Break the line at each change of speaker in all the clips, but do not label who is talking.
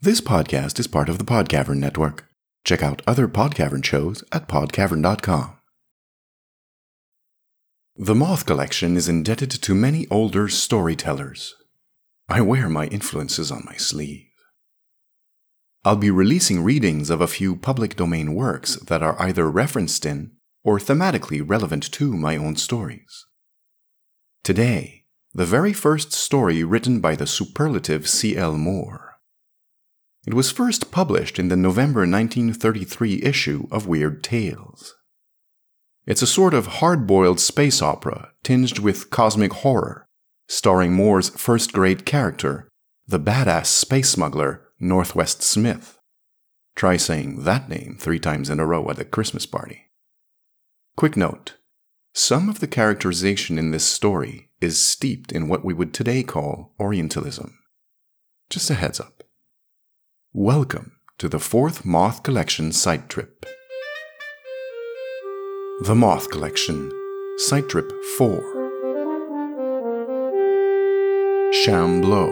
This podcast is part of the Podcavern Network. Check out other Podcavern shows at podcavern.com. The Moth Collection is indebted to many older storytellers. I wear my influences on my sleeve. I'll be releasing readings of a few public domain works that are either referenced in or thematically relevant to my own stories. Today, the very first story written by the superlative C.L. Moore. It was first published in the November 1933 issue of Weird Tales. It's a sort of hard boiled space opera tinged with cosmic horror, starring Moore's first grade character, the badass space smuggler Northwest Smith. Try saying that name three times in a row at a Christmas party. Quick note some of the characterization in this story is steeped in what we would today call Orientalism. Just a heads up. Welcome to the fourth Moth Collection Sidetrip. The Moth Collection, Sidetrip 4. Shambleau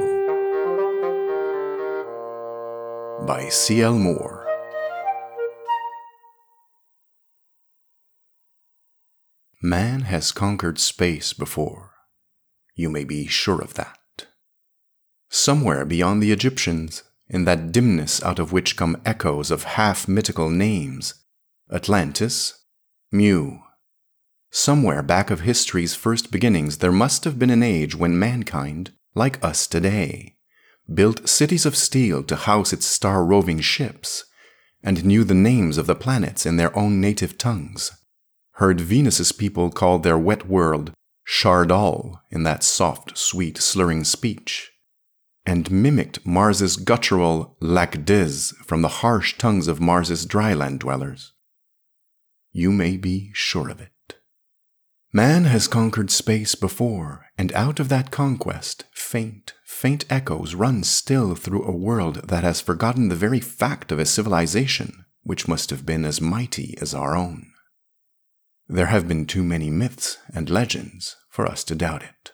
by C.L. Moore. Man has conquered space before. You may be sure of that. Somewhere beyond the Egyptians, in that dimness out of which come echoes of half mythical names. Atlantis, Mu. Somewhere back of history's first beginnings, there must have been an age when mankind, like us today, built cities of steel to house its star roving ships, and knew the names of the planets in their own native tongues, heard Venus's people call their wet world Sha-ardol in that soft, sweet, slurring speech and mimicked Mars's guttural Lakkdiz from the harsh tongues of Mars's dryland dwellers. You may be sure of it. Man has conquered space before, and out of that conquest, faint, faint echoes run still through a world that has forgotten the very fact of a civilization which must have been as mighty as our own. There have been too many myths and legends for us to doubt it.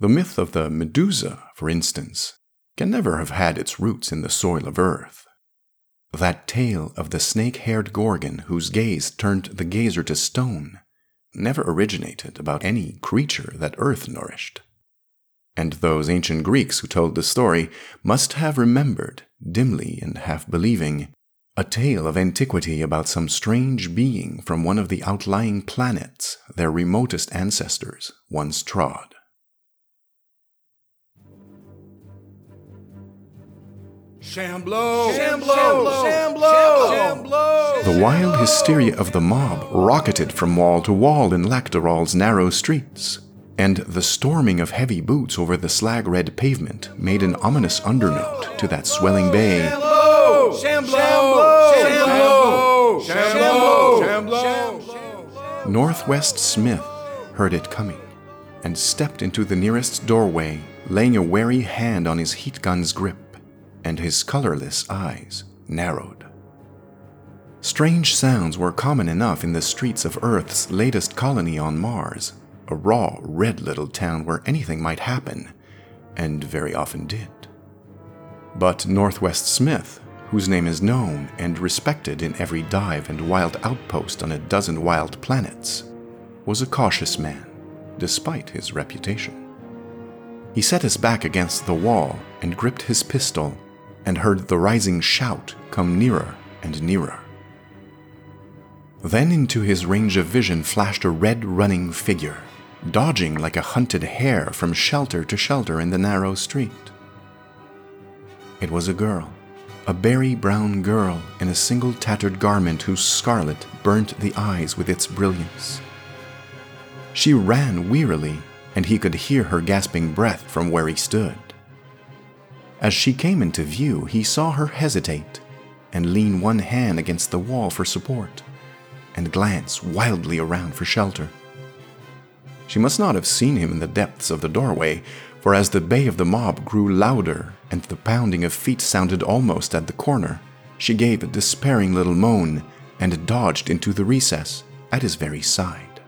The myth of the Medusa, for instance, can never have had its roots in the soil of earth. That tale of the snake haired Gorgon whose gaze turned the gazer to stone never originated about any creature that earth nourished. And those ancient Greeks who told the story must have remembered, dimly and half believing, a tale of antiquity about some strange being from one of the outlying planets their remotest ancestors once trod.
Shambleau! Shambleau! Shambleau! Shambleau!
The wild hysteria of the mob rocketed from wall to wall in Lakkdarol's narrow streets, and the storming of heavy boots over the slag red pavement made an ominous undernote to that swelling bay.
Shambleau! Shambleau! Shambleau! Shambleau!
Northwest Smith heard it coming and stepped into the nearest doorway, laying a wary hand on his heat gun's grip and his colorless eyes narrowed. Strange sounds were common enough in the streets of Earth's latest colony on Mars, a raw, red little town where anything might happen, and very often did. But Northwest Smith, whose name is known and respected in every dive and wild outpost on a dozen wild planets, was a cautious man, despite his reputation. He set his back against the wall and gripped his pistol and heard the rising shout come nearer and nearer. Then into his range of vision flashed a red running figure, dodging like a hunted hare from shelter to shelter in the narrow street. It was a girl, a berry brown girl in a single tattered garment whose scarlet burnt the eyes with its brilliance. She ran wearily, and he could hear her gasping breath from where he stood. As she came into view, he saw her hesitate and lean one hand against the wall for support and glance wildly around for shelter. She must not have seen him in the depths of the doorway, for as the bay of the mob grew louder and the pounding of feet sounded almost at the corner, she gave a despairing little moan and dodged into the recess at his very side.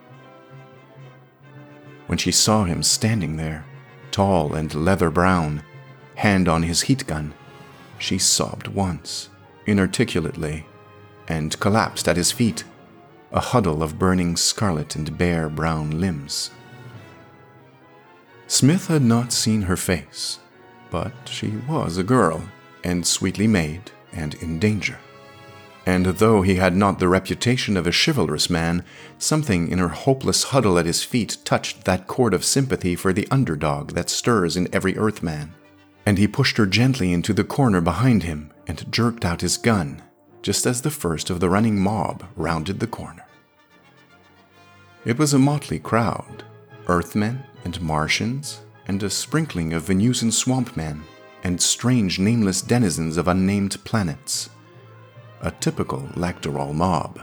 When she saw him standing there, tall and leather brown, hand on his heat gun, she sobbed once, inarticulately, and collapsed at his feet, a huddle of burning scarlet and bare brown limbs. Smith had not seen her face, but she was a girl, and sweetly made, and in danger. And though he had not the reputation of a chivalrous man, something in her hopeless huddle at his feet touched that chord of sympathy for the underdog that stirs in every earthman. And he pushed her gently into the corner behind him and jerked out his gun, just as the first of the running mob rounded the corner. It was a motley crowd Earthmen and Martians, and a sprinkling of Venusian swampmen and strange nameless denizens of unnamed planets. A typical Lakkdarol mob.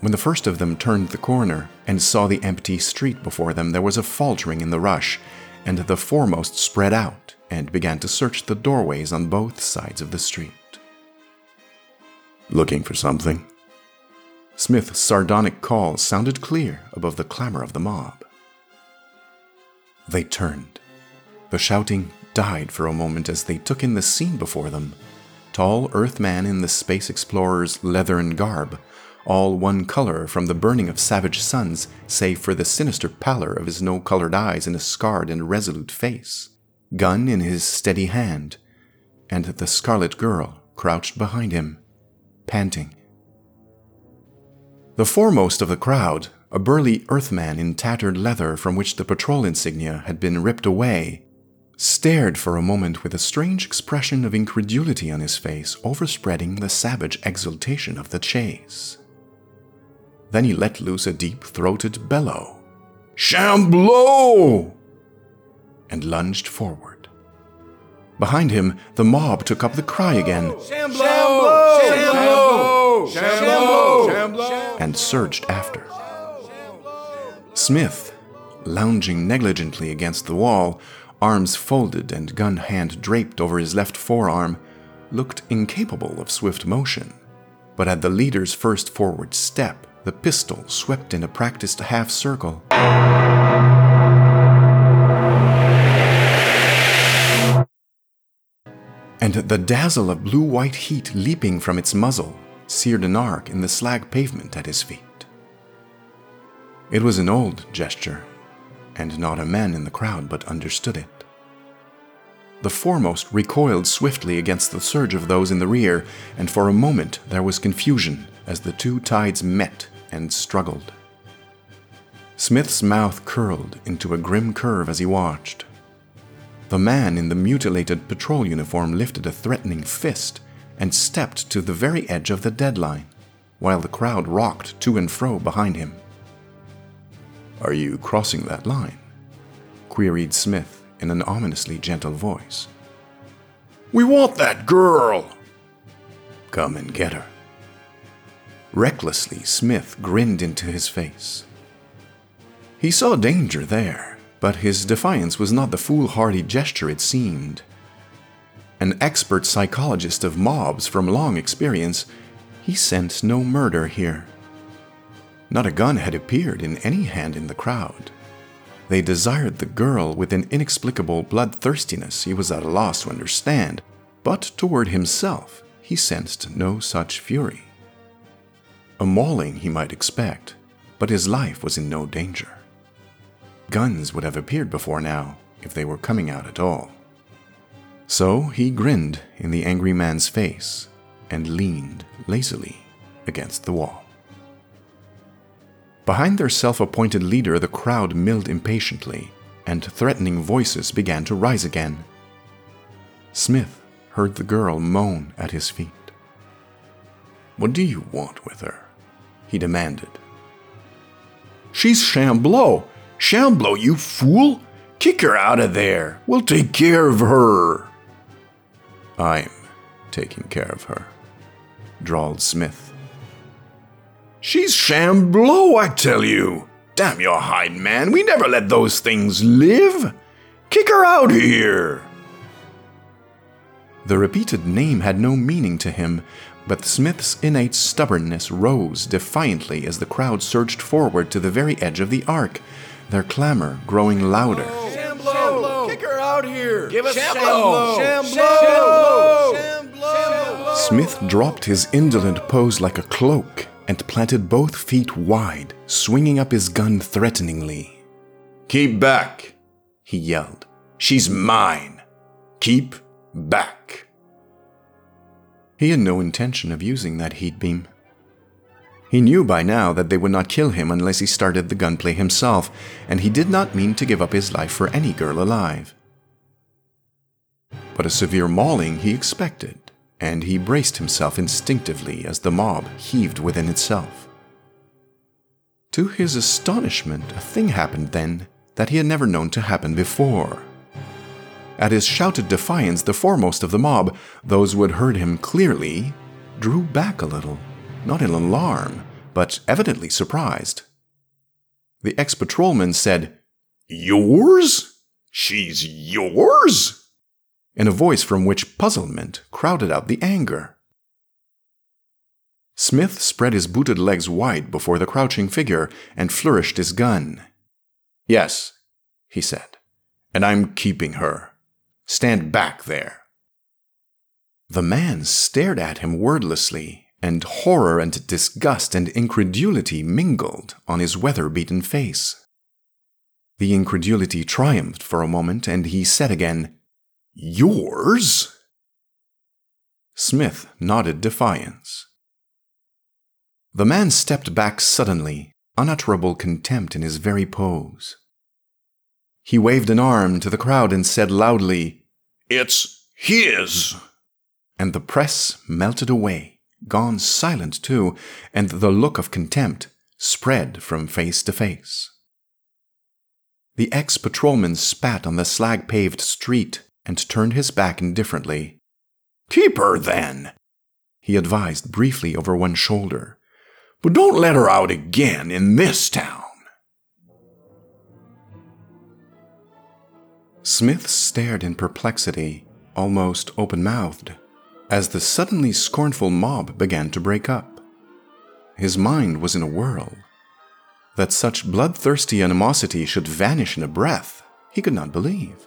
When the first of them turned the corner and saw the empty street before them, there was a faltering in the rush, and the foremost spread out and began to search the doorways on both sides of the street. Looking for something? Smith's sardonic call sounded clear above the clamor of the mob. They turned. The shouting died for a moment as they took in the scene before them. Tall Earthman in the space explorer's leathern garb, all one color from the burning of savage suns, save for the sinister pallor of his no colored eyes and a scarred and resolute face. Gun in his steady hand, and the scarlet girl crouched behind him, panting. The foremost of the crowd, a burly Earthman in tattered leather from which the patrol insignia had been ripped away, stared for a moment with a strange expression of incredulity on his face, overspreading the savage exultation of the chase. Then he let loose a deep throated bellow. Shambleau! And lunged forward. Behind him, the mob took up the cry again
Shambleau! Shambleau! Shambleau! Shambleau!
and surged after. Smith, lounging negligently against the wall, arms folded and gun hand draped over his left forearm, looked incapable of swift motion. But at the leader's first forward step, the pistol swept in a practiced half circle. And the dazzle of blue white heat leaping from its muzzle seared an arc in the slag pavement at his feet. It was an old gesture, and not a man in the crowd but understood it. The foremost recoiled swiftly against the surge of those in the rear, and for a moment there was confusion as the two tides met and struggled. Smith's mouth curled into a grim curve as he watched. The man in the mutilated patrol uniform lifted a threatening fist and stepped to the very edge of the deadline, while the crowd rocked to and fro behind him. Are you crossing that line? queried Smith in an ominously gentle voice. We want that girl! Come and get her. Recklessly, Smith grinned into his face. He saw danger there, but his defiance was not the foolhardy gesture it seemed. An expert psychologist of mobs from long experience, he sensed no murder here. Not a gun had appeared in any hand in the crowd. They desired the girl with an inexplicable bloodthirstiness he was at a loss to understand, but toward himself he sensed no such fury. A mauling he might expect, but his life was in no danger. Guns would have appeared before now if they were coming out at all. So he grinned in the angry man's face and leaned lazily against the wall. Behind their self appointed leader, the crowd milled impatiently, and threatening voices began to rise again. Smith heard the girl moan at his feet. What do you want with her? He demanded. She's Shambleau! Shambleau, you fool! Kick her out of there! We'll take care of her! I'm taking care of her, drawled Smith. She's Shambleau, I tell you! Damn your hide, man! We never let those things live! Kick her out here! The repeated name had no meaning to him, but Smith's innate stubbornness rose defiantly as the crowd surged forward to the very edge of the arc, their clamor growing louder.
Shambleau! Kick her out here!
Give us
Shambleau!
Shambleau!
Shambleau!
Smith dropped his indolent pose like a cloak and planted both feet wide, swinging up his gun threateningly.
Keep back, he yelled. She's mine. Keep back.
He had no intention of using that heat beam. He knew by now that they would not kill him unless he started the gunplay himself, and he did not mean to give up his life for any girl alive. But a severe mauling he expected, and he braced himself instinctively as the mob heaved within itself. To his astonishment, a thing happened then that he had never known to happen before. At his shouted defiance, the foremost of the mob, those who had heard him clearly, drew back a little not in alarm, but evidently surprised. The ex patrolman said,
Yours? She's yours?
in a voice from which puzzlement crowded out the anger. Smith spread his booted legs wide before the crouching figure and flourished his gun.
Yes, he said, and I'm keeping her. Stand back there.
The man stared at him wordlessly and horror and disgust and incredulity mingled on his weather beaten face. The incredulity triumphed for a moment, and he said again, Yours? Smith nodded defiance. The man stepped back suddenly, unutterable contempt in his very pose. He waved an arm to the crowd and said loudly,
It's his!
And the press melted away gone silent too, and the look of contempt spread from face to face. The ex patrolman spat on the slag paved street and turned his back indifferently.
Keep her then, he advised briefly over one shoulder. But don't let her out again in this town.
Smith stared in perplexity, almost open mouthed as the suddenly scornful mob began to break up. His mind was in a whirl. That such bloodthirsty animosity should vanish in a breath, he could not believe.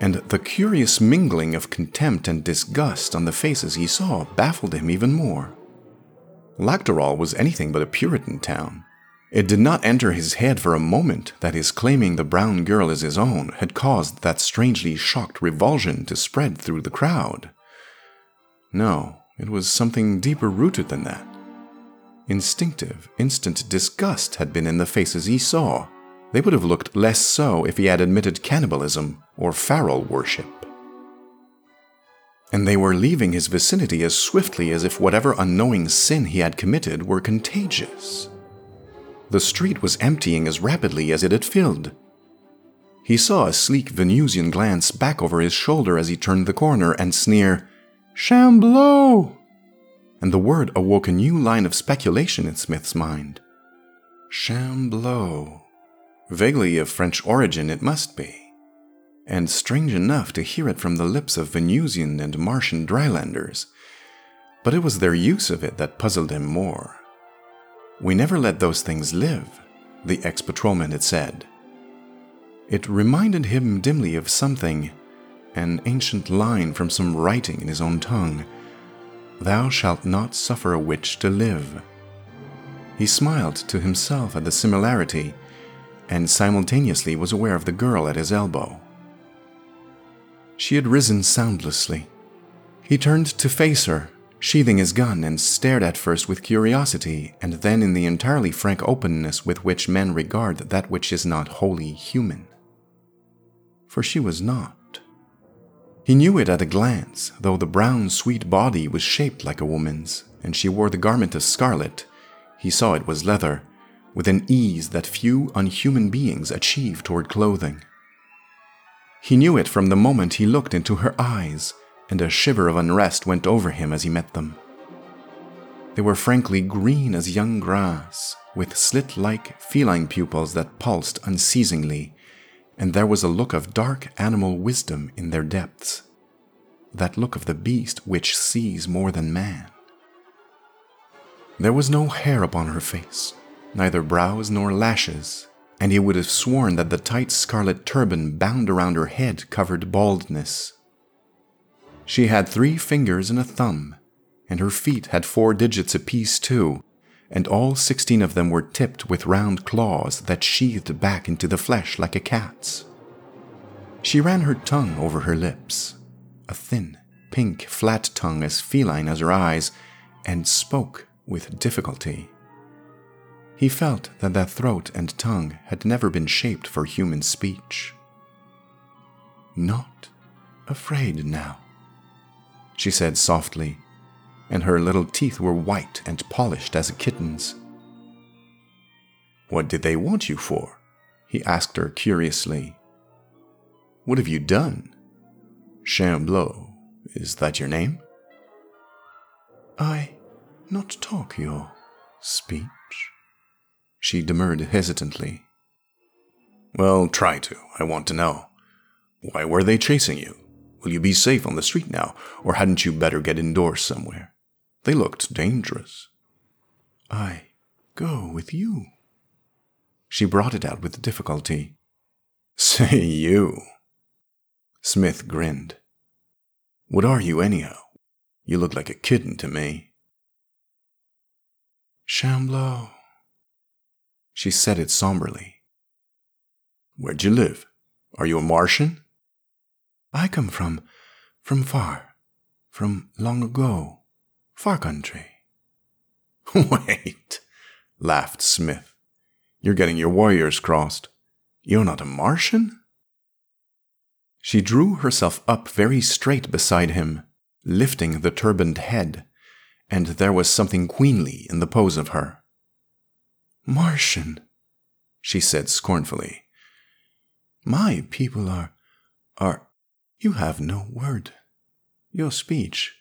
And the curious mingling of contempt and disgust on the faces he saw baffled him even more. Lakkdarol was anything but a Puritan town. It did not enter his head for a moment that his claiming the brown girl as his own had caused that strangely shocked revulsion to spread through the crowd. No, it was something deeper rooted than that. Instinctive, instant disgust had been in the faces he saw. They would have looked less so if he had admitted cannibalism or pharaoh worship. And they were leaving his vicinity as swiftly as if whatever unknowing sin he had committed were contagious. The street was emptying as rapidly as it had filled. He saw a sleek Venusian glance back over his shoulder as he turned the corner and sneer, Shambleau! And the word awoke a new line of speculation in Smith's mind. Shambleau. Vaguely of French origin, it must be. And strange enough to hear it from the lips of Venusian and Martian drylanders. But it was their use of it that puzzled him more. We never let those things live, the ex patrolman had said. It reminded him dimly of something an ancient line from some writing in his own tongue Thou shalt not suffer a witch to live. He smiled to himself at the similarity and simultaneously was aware of the girl at his elbow. She had risen soundlessly. He turned to face her, sheathing his gun, and stared at first with curiosity and then in the entirely frank openness with which men regard that which is not wholly human. For she was not. He knew it at a glance, though the brown, sweet body was shaped like a woman's, and she wore the garment of scarlet. He saw it was leather, with an ease that few unhuman beings achieve toward clothing. He knew it from the moment he looked into her eyes, and a shiver of unrest went over him as he met them. They were frankly green as young grass, with slit like feline pupils that pulsed unceasingly and there was a look of dark animal wisdom in their depths, that look of the beast which sees more than man. There was no hair upon her face, neither brows nor lashes, and he would have sworn that the tight scarlet turban bound around her head covered baldness. She had three fingers and a thumb, and her feet had four digits apiece, too, and all sixteen of them were tipped with round claws that sheathed back into the flesh like a cat's. She ran her tongue over her lips, a thin, pink, flat tongue as feline as her eyes, and spoke with difficulty. He felt that that throat and tongue had never been shaped for human speech. Not afraid now, she said softly, and her little teeth were white and polished as a kitten's. What did they want you for? he asked her curiously. What have you done? Shambleau, is that your name? I not talk your speech, she demurred hesitantly. Well, try to. I want to know. Why were they chasing you? Will you be safe on the street now, or hadn't you better get indoors somewhere? They looked dangerous. I go with you. She brought it out with difficulty. Say you. Smith grinned. What are you, anyhow? You look like a kitten to me. Shambleau. She said it somberly. Where'd you live? Are you a Martian? I come from, from far, from long ago, far country. Wait, laughed Smith. You're getting your warriors crossed. You're not a Martian? She drew herself up very straight beside him, lifting the turbaned head, and there was something queenly in the pose of her. Martian, she said scornfully. My people are. are. You have no word. Your speech.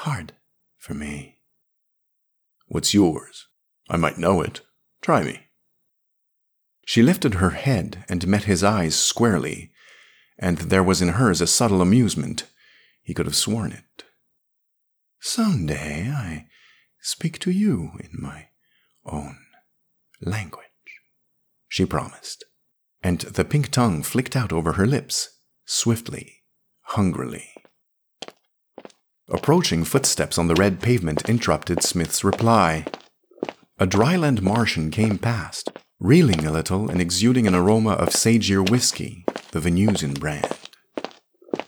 hard for me. What's yours? I might know it. Try me. She lifted her head and met his eyes squarely, and there was in hers a subtle amusement. He could have sworn it. Some day I speak to you in my own language, she promised, and the pink tongue flicked out over her lips, swiftly, hungrily. Approaching footsteps on the red pavement interrupted Smith's reply. A dryland Martian came past, reeling a little and exuding an aroma of Segir whiskey, the Venusian brand.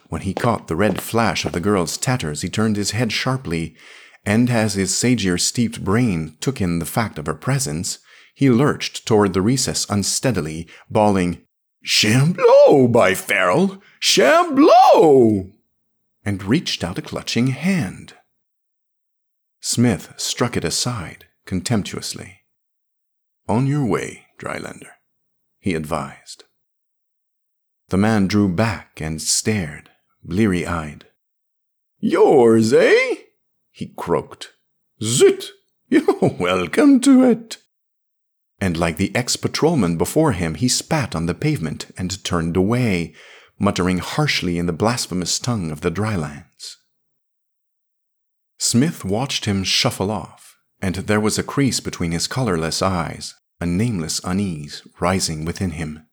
When he caught the red flash of the girl's tatters, he turned his head sharply, and as his Segir steeped brain took in the fact of her presence, he lurched toward the recess unsteadily, bawling, Shambleau, by Pharol! Shambleau! and reached out a clutching hand. Smith struck it aside contemptuously. On your way, Drylander, he advised. The man drew back and stared, bleary eyed. Yours, eh? he croaked. Zut! You're welcome to it. And like the ex patrolman before him, he spat on the pavement and turned away, muttering harshly in the blasphemous tongue of the drylands. Smith watched him shuffle off, and there was a crease between his colorless eyes, a nameless unease rising within him.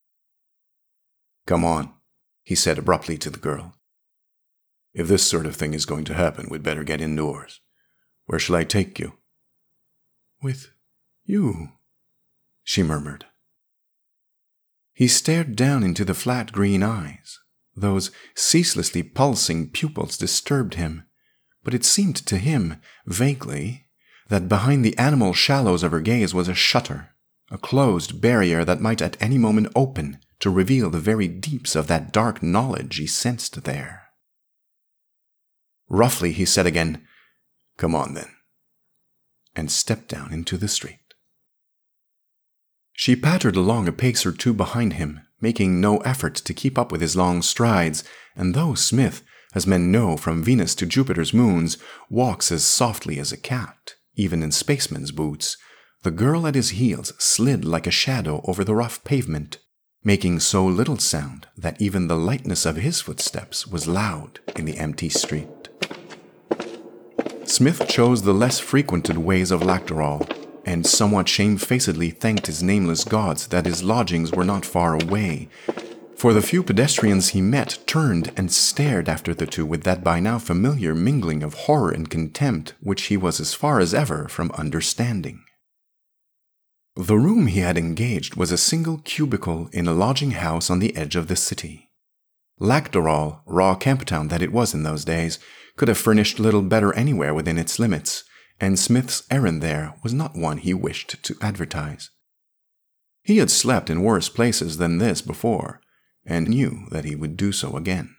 Come on, he said abruptly to the girl. If this sort of thing is going to happen, we'd better get indoors. Where shall I take you? With you, she murmured. He stared down into the flat green eyes. Those ceaselessly pulsing pupils disturbed him, but it seemed to him, vaguely, that behind the animal shallows of her gaze was a shutter, a closed barrier that might at any moment open to reveal the very deeps of that dark knowledge he sensed there. Roughly, he said again, Come on then, and stepped down into the street. She pattered along a pace or two behind him, making no effort to keep up with his long strides, and though Smith, as men know from Venus to Jupiter's moons, walks as softly as a cat, even in spaceman's boots, the girl at his heels slid like a shadow over the rough pavement, making so little sound that even the lightness of his footsteps was loud in the empty street. Smith chose the less frequented ways of Lakkdarol, and somewhat shamefacedly thanked his nameless gods that his lodgings were not far away, For the few pedestrians he met turned and stared after the two with that by now familiar mingling of horror and contempt which he was as far as ever from understanding. The room he had engaged was a single cubicle in a lodging house on the edge of the city. Lakkdarol, raw Camptown that it was in those days, could have furnished little better anywhere within its limits, and Smith's errand there was not one he wished to advertise. He had slept in worse places than this before, and knew that he would do so again.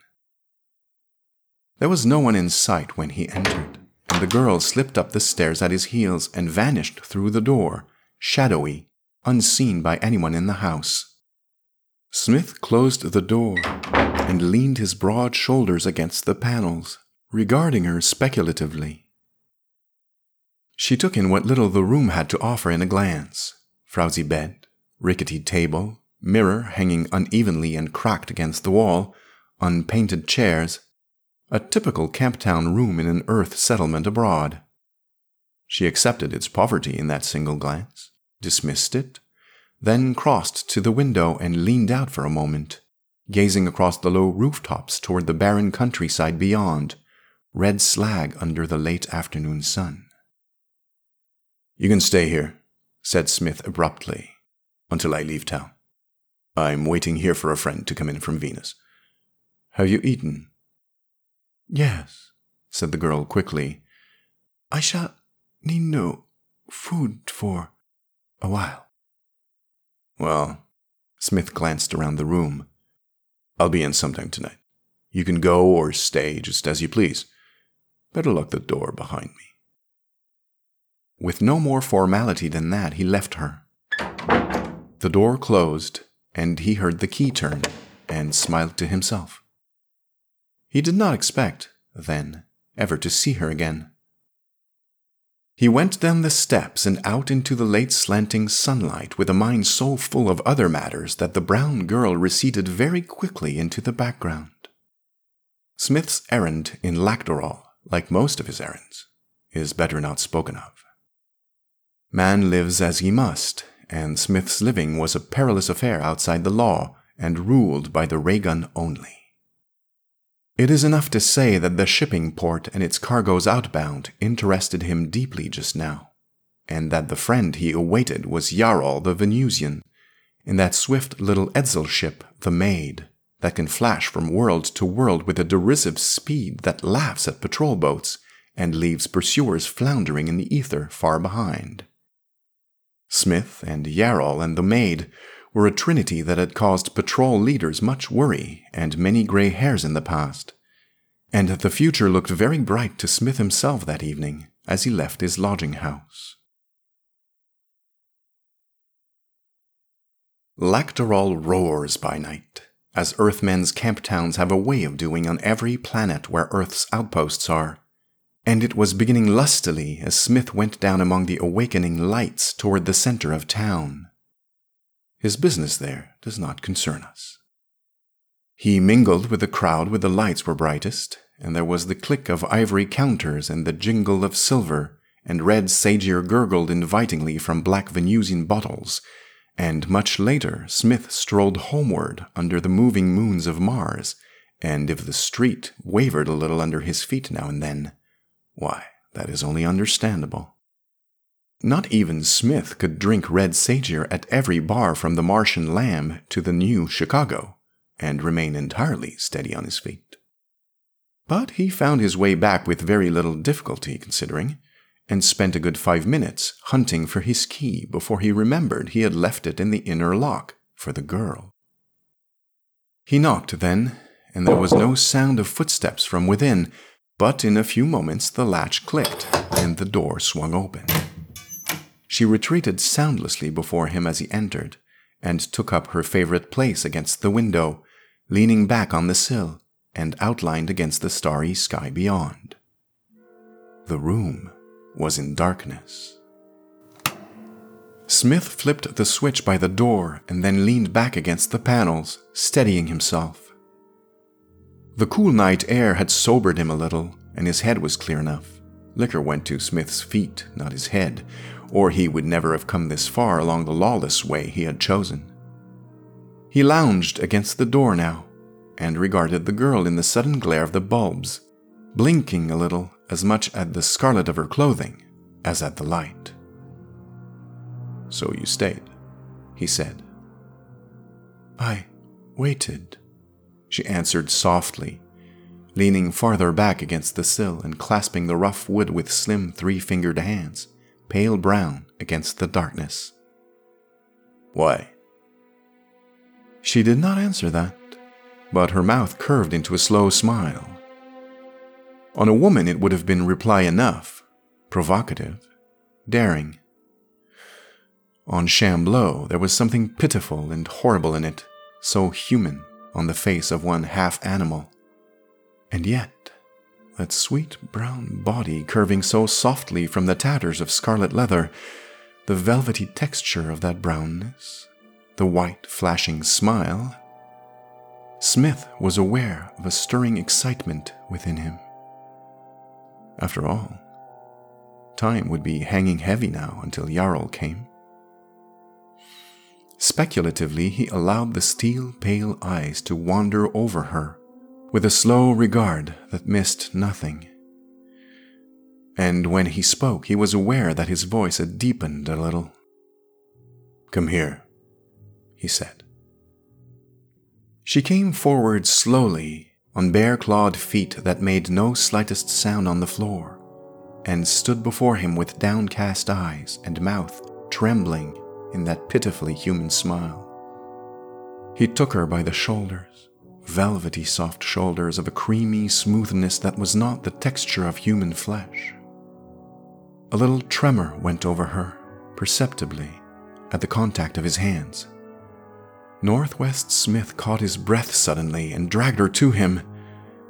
There was no one in sight when he entered, and the girl slipped up the stairs at his heels and vanished through the door, shadowy, unseen by anyone in the house. Smith closed the door and leaned his broad shoulders against the panels, regarding her speculatively. She took in what little the room had to offer in a glance frowsy bed, rickety table, mirror hanging unevenly and cracked against the wall, unpainted chairs, a typical Camptown room in an earth settlement abroad. She accepted its poverty in that single glance, dismissed it, then crossed to the window and leaned out for a moment, gazing across the low rooftops toward the barren countryside beyond, red slag under the late afternoon sun.
You can stay here, said Smith abruptly, until I leave town. I'm waiting here for a friend to come in from Venus. Have you eaten?
Yes, said the girl quickly. I shall need no food for a while.
Well, Smith glanced around the room. I'll be in sometime tonight. You can go or stay just as you please. Better lock the door behind me.
With no more formality than that, he left her. The door closed, and he heard the key turn and smiled to himself. He did not expect, then, ever to see her again. He went down the steps and out into the late slanting sunlight with a mind so full of other matters that the brown girl receded very quickly into the background. Smith's errand in Lakkdarol, like most of his errands, is better not spoken of. Man lives as he must, and Smith's living was a perilous affair outside the law and ruled by the ray gun only. It is enough to say that the shipping port and its cargoes outbound interested him deeply just now, and that the friend he awaited was Yarol the Venusian, in that swift little Edsel ship, the Maid, that can flash from world to world with a derisive speed that laughs at patrol boats and leaves pursuers floundering in the ether far behind. Smith and Yarol and the maid were a trinity that had caused patrol leaders much worry and many gray hairs in the past. And the future looked very bright to Smith himself that evening as he left his lodging house. Lakkdarol roars by night, as Earthmen's camp towns have a way of doing on every planet where Earth's outposts are and it was beginning lustily as Smith went down among the awakening lights toward the center of town. His business there does not concern us. He mingled with the crowd where the lights were brightest, and there was the click of ivory counters and the jingle of silver, and red segir gurgled invitingly from black Venusian bottles, and much later Smith strolled homeward under the moving moons of Mars, and if the street wavered a little under his feet now and then, why, that is only understandable. Not even Smith could drink red segir at every bar from the Martian Lamb to the New Chicago and remain entirely steady on his feet. But he found his way back with very little difficulty, considering, and spent a good five minutes hunting for his key before he remembered he had left it in the inner lock for the girl. He knocked then, and there was no sound of footsteps from within, but in a few moments the latch clicked and the door swung open. She retreated soundlessly before him as he entered, and took up her favorite place against the window, leaning back on the sill and outlined against the starry sky beyond. The room was in darkness. Smith flipped the switch by the door and then leaned back against the panels, steadying himself. The cool night air had sobered him a little, and his head was clear enough. Liquor went to Smith's feet, not his head, or he would never have come this far along the lawless way he had chosen. He lounged against the door now and regarded the girl in the sudden glare of the bulbs, blinking a little as much at the scarlet of her clothing as at the light. So you stayed, he said.
I waited,
she answered softly, leaning farther back against the sill and clasping the rough wood with slim three fingered hands, pale brown against the darkness. Why? She did not answer that, but her mouth curved into a slow smile. On a woman, it would have been reply enough, provocative, daring. On Shambleau, there was something pitiful and horrible in it, so human on the face of one half animal. And yet, that sweet brown body curving so softly from the tatters of scarlet leather, the velvety texture of that brownness, the white flashing smile, Smith was aware of a stirring excitement within him. After all, time would be hanging heavy now until Yarol came. Speculatively, he allowed the steel pale eyes to wander over her with a slow regard that missed nothing. And when he spoke, he was aware that his voice had deepened a little. Come here, he said. She came forward slowly, on bare clawed feet that made no slightest sound on the floor, and stood before him with downcast eyes and mouth trembling in that pitifully human smile. He took her by the shoulders, velvety soft shoulders of a creamy smoothness that was not the texture of human flesh. A little tremor went over her, perceptibly, at the contact of his hands. Northwest Smith caught his breath suddenly and dragged her to him.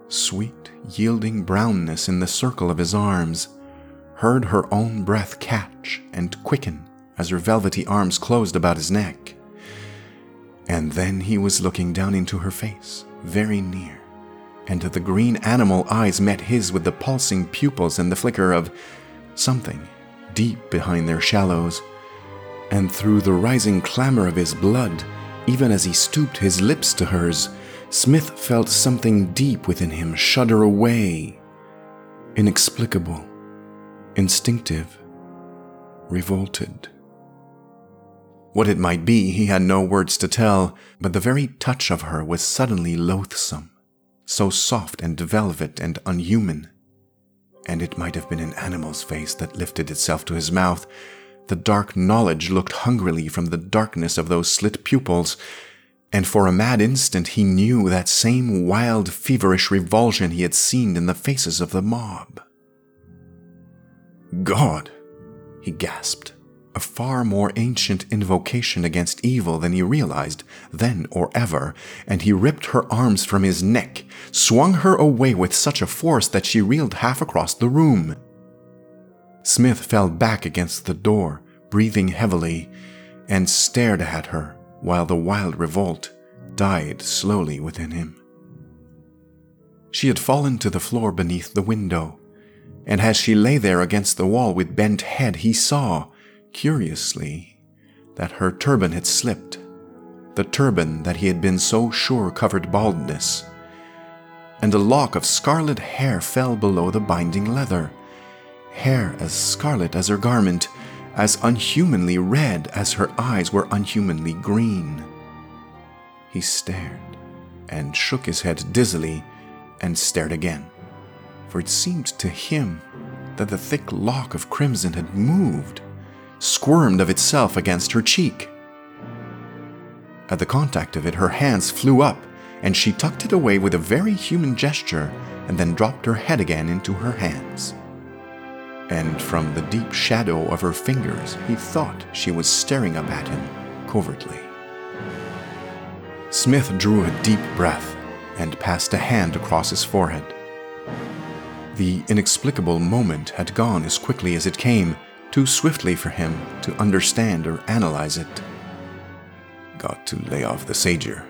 Sweet, yielding brownness in the circle of his arms, heard her own breath catch and quicken as her velvety arms closed about his neck. And then he was looking down into her face, very near, and the green animal eyes met his with the pulsing pupils and the flicker of something deep behind their shallows. And through the rising clamor of his blood, even as he stooped his lips to hers, Smith felt something deep within him shudder away. Inexplicable, instinctive, revolted. What it might be, he had no words to tell, but the very touch of her was suddenly loathsome, so soft and velvet and unhuman. And it might have been an animal's face that lifted itself to his mouth. The dark knowledge looked hungrily from the darkness of those slit pupils, and for a mad instant he knew that same wild, feverish revulsion he had seen in the faces of the mob. God, he gasped a far more ancient invocation against evil than he realized, then or ever, and he ripped her arms from his neck, swung her away with such a force that she reeled half across the room. Smith fell back against the door, breathing heavily, and stared at her while the wild revolt died slowly within him. She had fallen to the floor beneath the window, and as she lay there against the wall with bent head, he saw curiously, that her turban had slipped, the turban that he had been so sure covered baldness, and a lock of scarlet hair fell below the binding leather, hair as scarlet as her garment, as unhumanly red as her eyes were unhumanly green. He stared and shook his head dizzily and stared again, for it seemed to him that the thick lock of crimson had moved squirmed of itself against her cheek. At the contact of it, her hands flew up, and she tucked it away with a very human gesture and then dropped her head again into her hands. And from the deep shadow of her fingers, he thought she was staring up at him covertly. Smith drew a deep breath and passed a hand across his forehead. The inexplicable moment had gone as quickly as it came, too swiftly for him to understand or analyze it. Got to lay off the segir,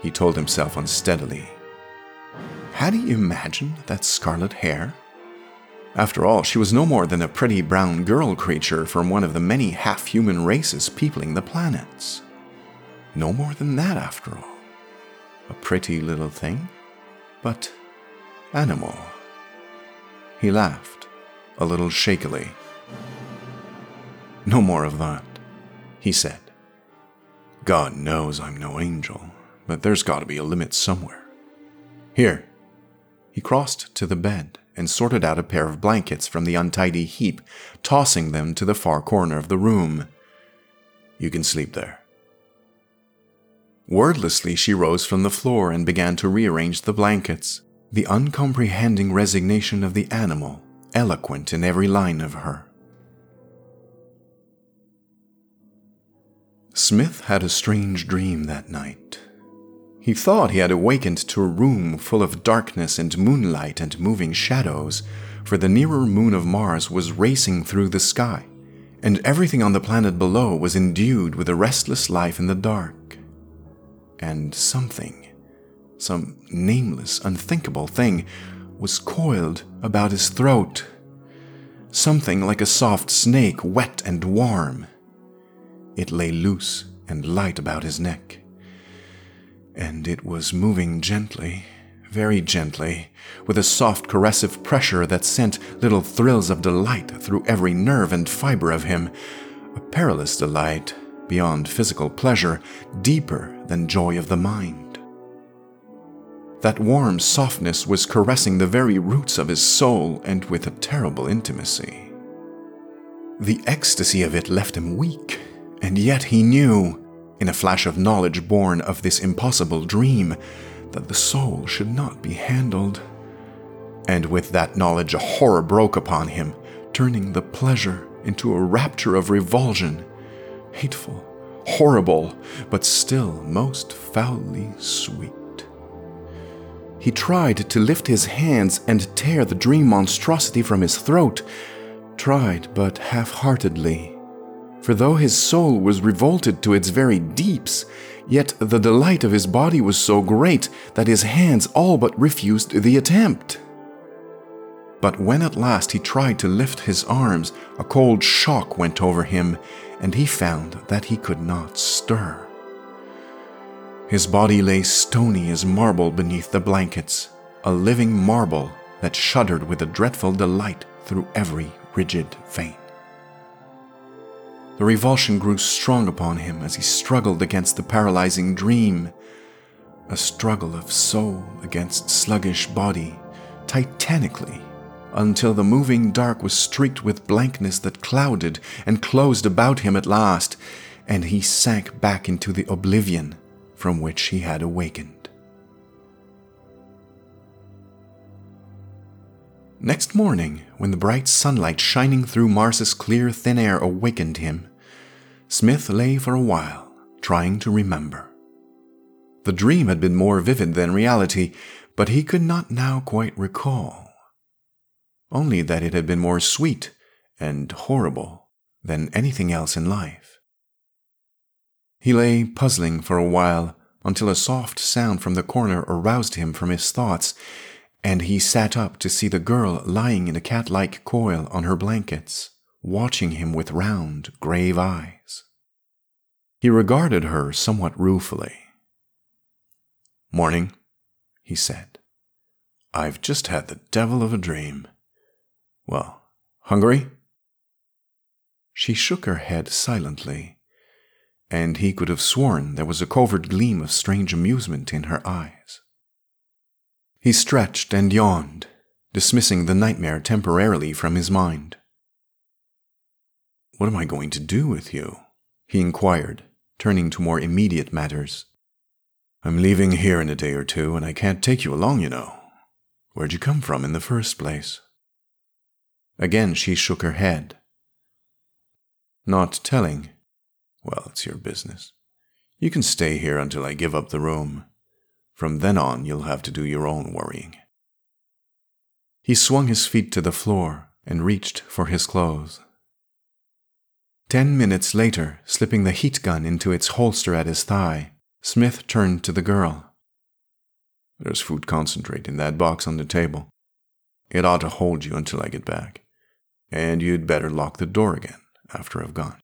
he told himself unsteadily. Had he imagined that scarlet hair? After all, she was no more than a pretty brown girl creature from one of the many half human races peopling the planets. No more than that, after all. A pretty little thing, but animal. He laughed, a little shakily. No more of that, he said. God knows I'm no angel, but there's got to be a limit somewhere. Here. He crossed to the bed and sorted out a pair of blankets from the untidy heap, tossing them to the far corner of the room. You can sleep there. Wordlessly, she rose from the floor and began to rearrange the blankets, the uncomprehending resignation of the animal eloquent in every line of her. Smith had a strange dream that night. He thought he had awakened to a room full of darkness and moonlight and moving shadows, for the nearer moon of Mars was racing through the sky, and everything on the planet below was endued with a restless life in the dark. And something, some nameless, unthinkable thing, was coiled about his throat. Something like a soft snake, wet and warm. It lay loose and light about his neck. And it was moving gently, very gently, with a soft caressive pressure that sent little thrills of delight through every nerve and fiber of him. A perilous delight, beyond physical pleasure, deeper than joy of the mind. That warm softness was caressing the very roots of his soul and with a terrible intimacy. The ecstasy of it left him weak, and yet he knew, in a flash of knowledge born of this impossible dream, that the soul should not be handled. And with that knowledge, a horror broke upon him, turning the pleasure into a rapture of revulsion, hateful, horrible, but still most foully sweet. He tried to lift his hands and tear the dream monstrosity from his throat, tried but half heartedly. For though his soul was revolted to its very deeps, yet the delight of his body was so great that his hands all but refused the attempt. But when at last he tried to lift his arms, a cold shock went over him, and he found that he could not stir. His body lay stony as marble beneath the blankets, a living marble that shuddered with a dreadful delight through every rigid vein. The revulsion grew strong upon him as he struggled against the paralyzing dream, a struggle of soul against sluggish body, titanically, until the moving dark was streaked with blankness that clouded and closed about him at last, and he sank back into the oblivion from which he had awakened. Next morning, when the bright sunlight shining through Mars's clear, thin air awakened him, Smith lay for a while, trying to remember. The dream had been more vivid than reality, but he could not now quite recall. Only that it had been more sweet and horrible than anything else in life. He lay puzzling for a while until a soft sound from the corner aroused him from his thoughts, and he sat up to see the girl lying in a cat like coil on her blankets, watching him with round, grave eyes. He regarded her somewhat ruefully. Morning, he said. I've just had the devil of a dream. Well, hungry? She shook her head silently and he could have sworn there was a covert gleam of strange amusement in her eyes. He stretched and yawned, dismissing the nightmare temporarily from his mind. What am I going to do with you? he inquired, turning to more immediate matters. I'm leaving here in a day or two, and I can't take you along, you know. Where'd you come from in the first place? Again she shook her head. Not telling, well, it's your business. You can stay here until I give up the room. From then on, you'll have to do your own worrying. He swung his feet to the floor and reached for his clothes. Ten minutes later, slipping the heat gun into its holster at his thigh, Smith turned to the girl. There's food concentrate in that box on the table. It ought to hold you until I get back. And you'd better lock the door again after I've gone.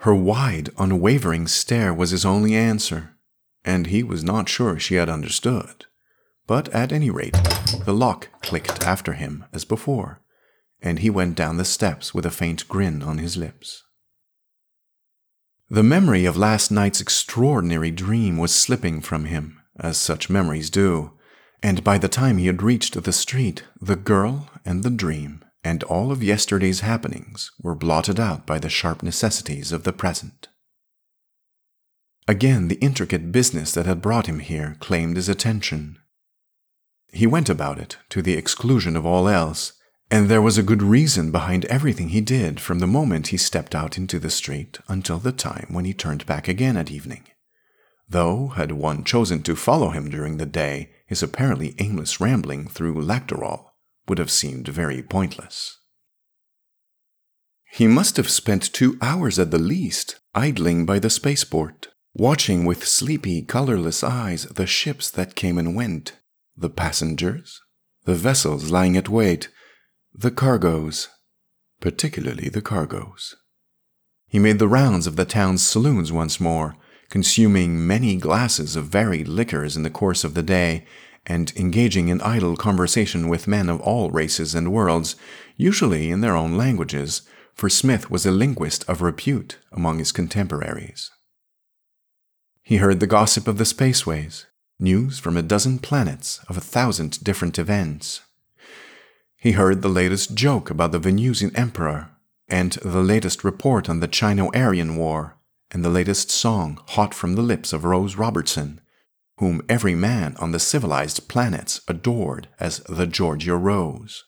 Her wide, unwavering stare was his only answer, and he was not sure she had understood. But at any rate, the lock clicked after him as before, and he went down the steps with a faint grin on his lips. The memory of last night's extraordinary dream was slipping from him, as such memories do, and by the time he had reached the street, the girl and the dream and all of yesterday's happenings were blotted out by the sharp necessities of the present. Again, the intricate business that had brought him here claimed his attention. He went about it to the exclusion of all else, and there was a good reason behind everything he did from the moment he stepped out into the street until the time when he turned back again at evening. Though, had one chosen to follow him during the day, his apparently aimless rambling through Lakkdarol would have seemed very pointless. He must have spent two hours at the least idling by the spaceport, watching with sleepy, colorless eyes the ships that came and went, the passengers, the vessels lying at wait, the cargoes, particularly the cargoes. He made the rounds of the town's saloons once more, consuming many glasses of varied liquors in the course of the day, and engaging in idle conversation with men of all races and worlds, usually in their own languages, for Smith was a linguist of repute among his contemporaries. He heard the gossip of the spaceways, news from a dozen planets of a thousand different events, he heard the latest joke about the Venusian emperor, and the latest report on the Chino Aryan War, and the latest song hot from the lips of Rose Robertson, whom every man on the civilized planets adored as the Georgia Rose.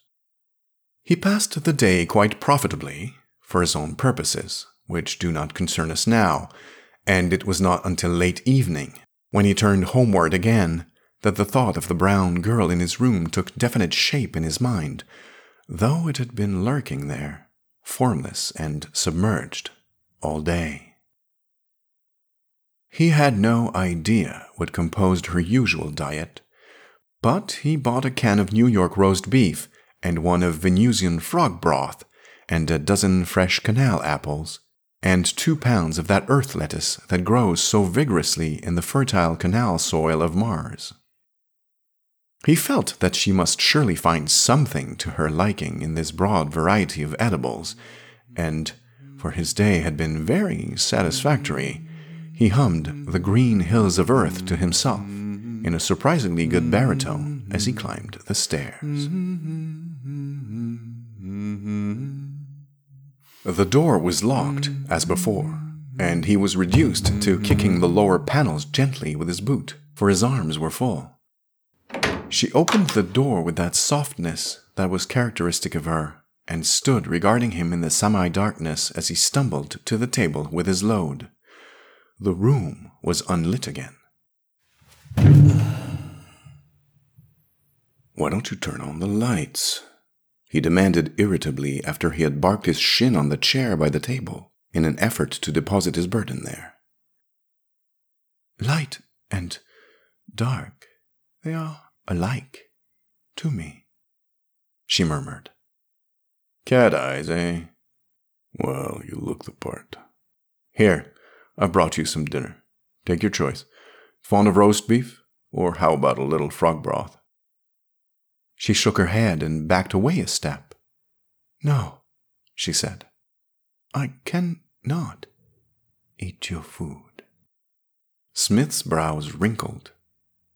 He passed the day quite profitably, for his own purposes, which do not concern us now, and it was not until late evening, when he turned homeward again, that the thought of the brown girl in his room took definite shape in his mind, though it had been lurking there, formless and submerged, all day. He had no idea what composed her usual diet, but he bought a can of New York roast beef and one of Venusian frog broth and a dozen fresh canal apples and two pounds of that earth lettuce that grows so vigorously in the fertile canal soil of Mars. He felt that she must surely find something to her liking in this broad variety of edibles, and, for his day had been very satisfactory, he hummed The Green Hills of Earth to himself in a surprisingly good baritone as he climbed the stairs. The door was locked, as before, and he was reduced to kicking the lower panels gently with his boot, for his arms were full. She opened the door with that softness that was characteristic of her, and stood regarding him in the semi darkness as he stumbled to the table with his load. The room was unlit again. Why don't you turn on the lights? He demanded irritably after he had barked his shin on the chair by the table in an effort to deposit his burden there. Light and dark, they are alike to me, she murmured. Cat eyes, eh? Well, you look the part. Here, I've brought you some dinner. Take your choice. Fond of roast beef? Or how about a little frog broth? She shook her head and backed away a step. No, she said. I can not eat your food. Smith's brows wrinkled.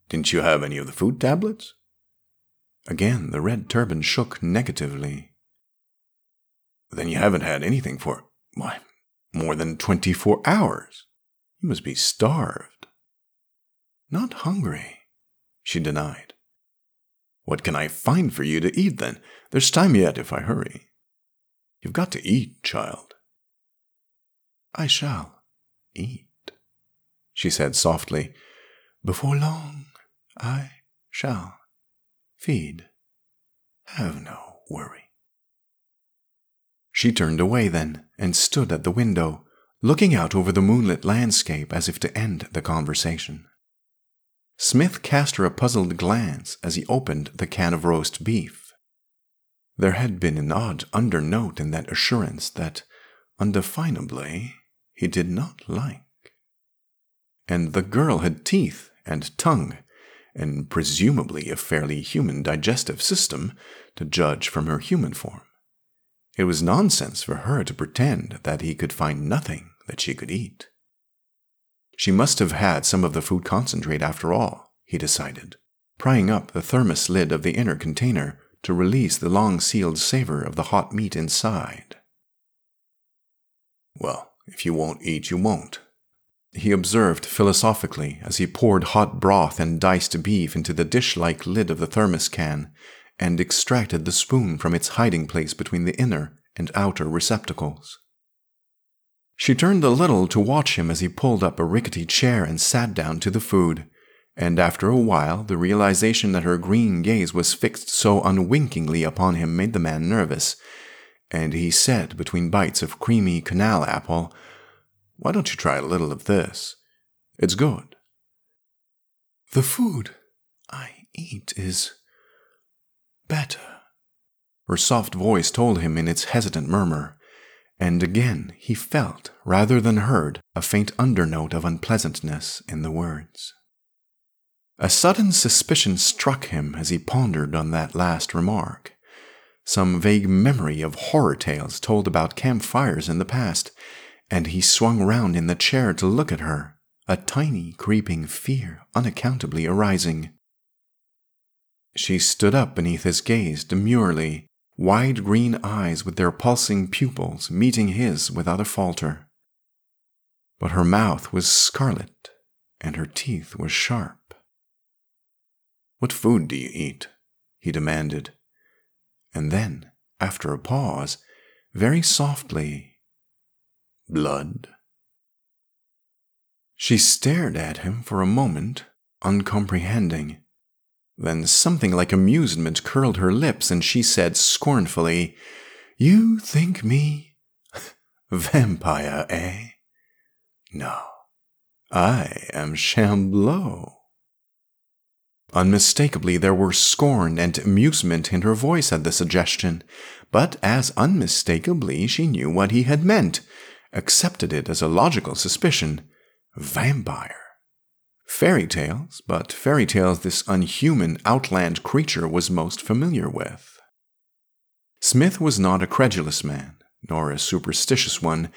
Didn't you have any of the food tablets? Again, the red turban shook negatively. Then you haven't had anything for, why, more than 24 hours. You must be starved. Not hungry, she denied. What can I find for you to eat then? There's time yet if I hurry. You've got to eat, child. I shall eat, she said softly. Before long. I shall feed. Have no worry. She turned away then and stood at the window, looking out over the moonlit landscape as if to end the conversation. Smith cast her a puzzled glance as he opened the can of roast beef. There had been an odd undernote in that assurance that, undefinably, he did not like. And the girl had teeth and tongue, and presumably a fairly human digestive system, to judge from her human form. It was nonsense for her to pretend that he could find nothing that she could eat. She must have had some of the food concentrate after all, he decided, prying up the thermos lid of the inner container to release the long sealed savor of the hot meat inside. Well, if you won't eat, you won't, he observed philosophically as he poured hot broth and diced beef into the dish like lid of the thermos can and extracted the spoon from its hiding place between the inner and outer receptacles. She turned a little to watch him as he pulled up a rickety chair and sat down to the food, and after a while the realization that her green gaze was fixed so unwinkingly upon him made the man nervous, and he said between bites of creamy canal apple, why don't you try a little of this? It's good.
The food I eat is better.
Her soft voice told him in its hesitant murmur, and again he felt, rather than heard, a faint undernote of unpleasantness in the words. A sudden suspicion struck him as he pondered on that last remark. Some vague memory of horror tales told about campfires in the past and he swung round in the chair to look at her, a tiny, creeping fear unaccountably arising. She stood up beneath his gaze demurely, wide green eyes with their pulsing pupils meeting his without a falter. But her mouth was scarlet, and her teeth were sharp. What food do you eat? he demanded. And then, after a pause, very softly blood? She stared at him for a moment, uncomprehending. Then something like amusement curled her lips, and she said scornfully, You think me vampire, eh? No, I am Shambleau. Unmistakably, there were scorn and amusement in her voice at the suggestion, but as unmistakably she knew what he had meant accepted it as a logical suspicion vampire. Fairy tales, but fairy tales this unhuman outland creature was most familiar with. Smith was not a credulous man, nor a superstitious one,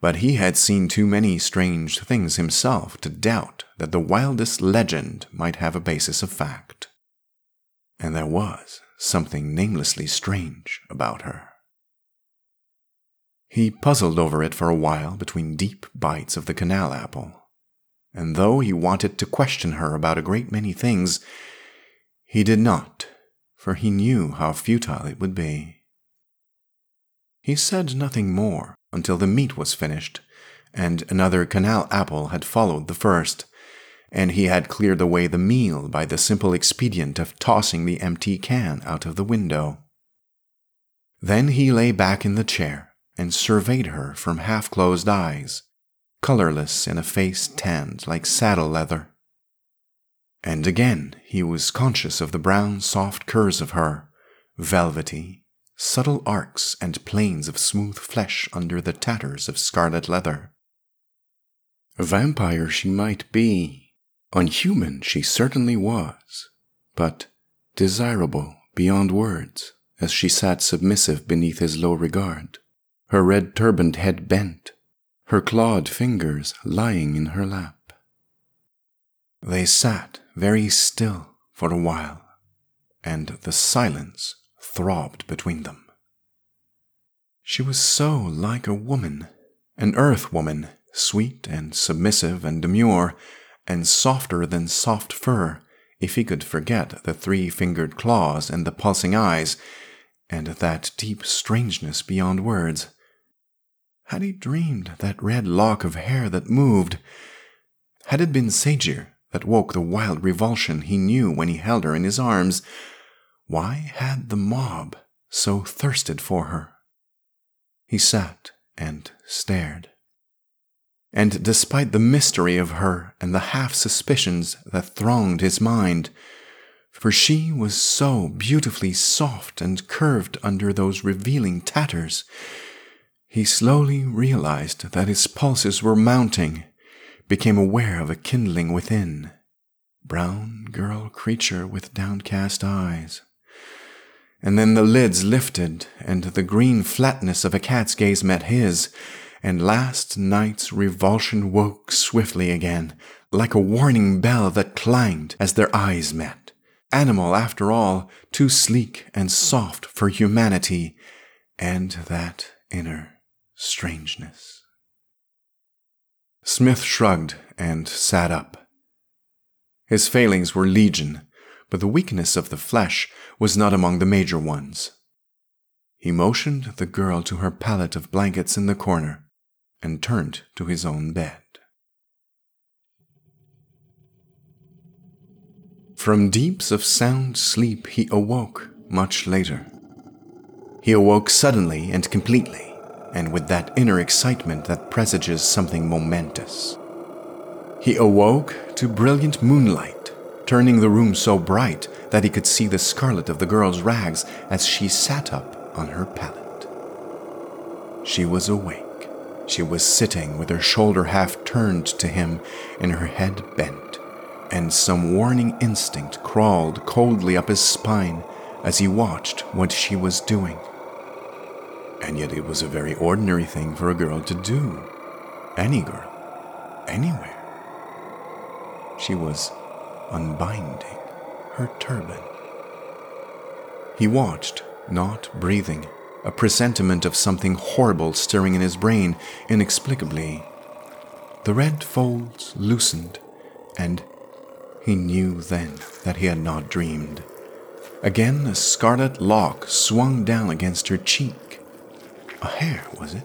but he had seen too many strange things himself to doubt that the wildest legend might have a basis of fact. And there was something namelessly strange about her. He puzzled over it for a while between deep bites of the canal apple. And though he wanted to question her about a great many things, he did not, for he knew how futile it would be. He said nothing more until the meat was finished, and another canal apple had followed the first, and he had cleared away the meal by the simple expedient of tossing the empty can out of the window. Then he lay back in the chair and surveyed her from half closed eyes, colorless in a face tanned like saddle leather. And again he was conscious of the brown, soft curves of her, velvety, subtle arcs and planes of smooth flesh under the tatters of scarlet leather. A vampire she might be, unhuman she certainly was, but desirable beyond words as she sat submissive beneath his low regard her red turbaned head bent, her clawed fingers lying in her lap. They sat very still for a while, and the silence throbbed between them. She was so like a woman, an earth woman, sweet and submissive and demure, and softer than soft fur, if he could forget the three fingered claws and the pulsing eyes, and that deep strangeness beyond words. Had he dreamed that red lock of hair that moved? Had it been segir that woke the wild revulsion he knew when he held her in his arms? Why had the mob so thirsted for her? He sat and stared. And despite the mystery of her and the half suspicions that thronged his mind, for she was so beautifully soft and curved under those revealing tatters, He slowly realized that his pulses were mounting, became aware of a kindling within. Brown girl creature with downcast eyes. And then the lids lifted, and the green flatness of a cat's gaze met his, and last night's revulsion woke swiftly again, like a warning bell that clanged as their eyes met. Animal, after all, too sleek and soft for humanity, and that inner strangeness. Smith shrugged and sat up. His failings were legion, but the weakness of the flesh was not among the major ones. He motioned the girl to her pallet of blankets in the corner and turned to his own bed. From deeps of sound sleep, he awoke much later. He awoke suddenly and completely, and with that inner excitement that presages something momentous. He awoke to brilliant moonlight, turning the room so bright that he could see the scarlet of the girl's rags as she sat up on her pallet. She was awake. She was sitting with her shoulder half turned to him and her head bent, and some warning instinct crawled coldly up his spine as he watched what she was doing. And yet it was a very ordinary thing for a girl to do. Any girl. Anywhere. She was unbinding her turban. He watched, not breathing a presentiment of something horrible stirring in his brain inexplicably. The red folds loosened, and he knew then that he had not dreamed. Again, a scarlet lock swung down against her cheek. A hair, was it?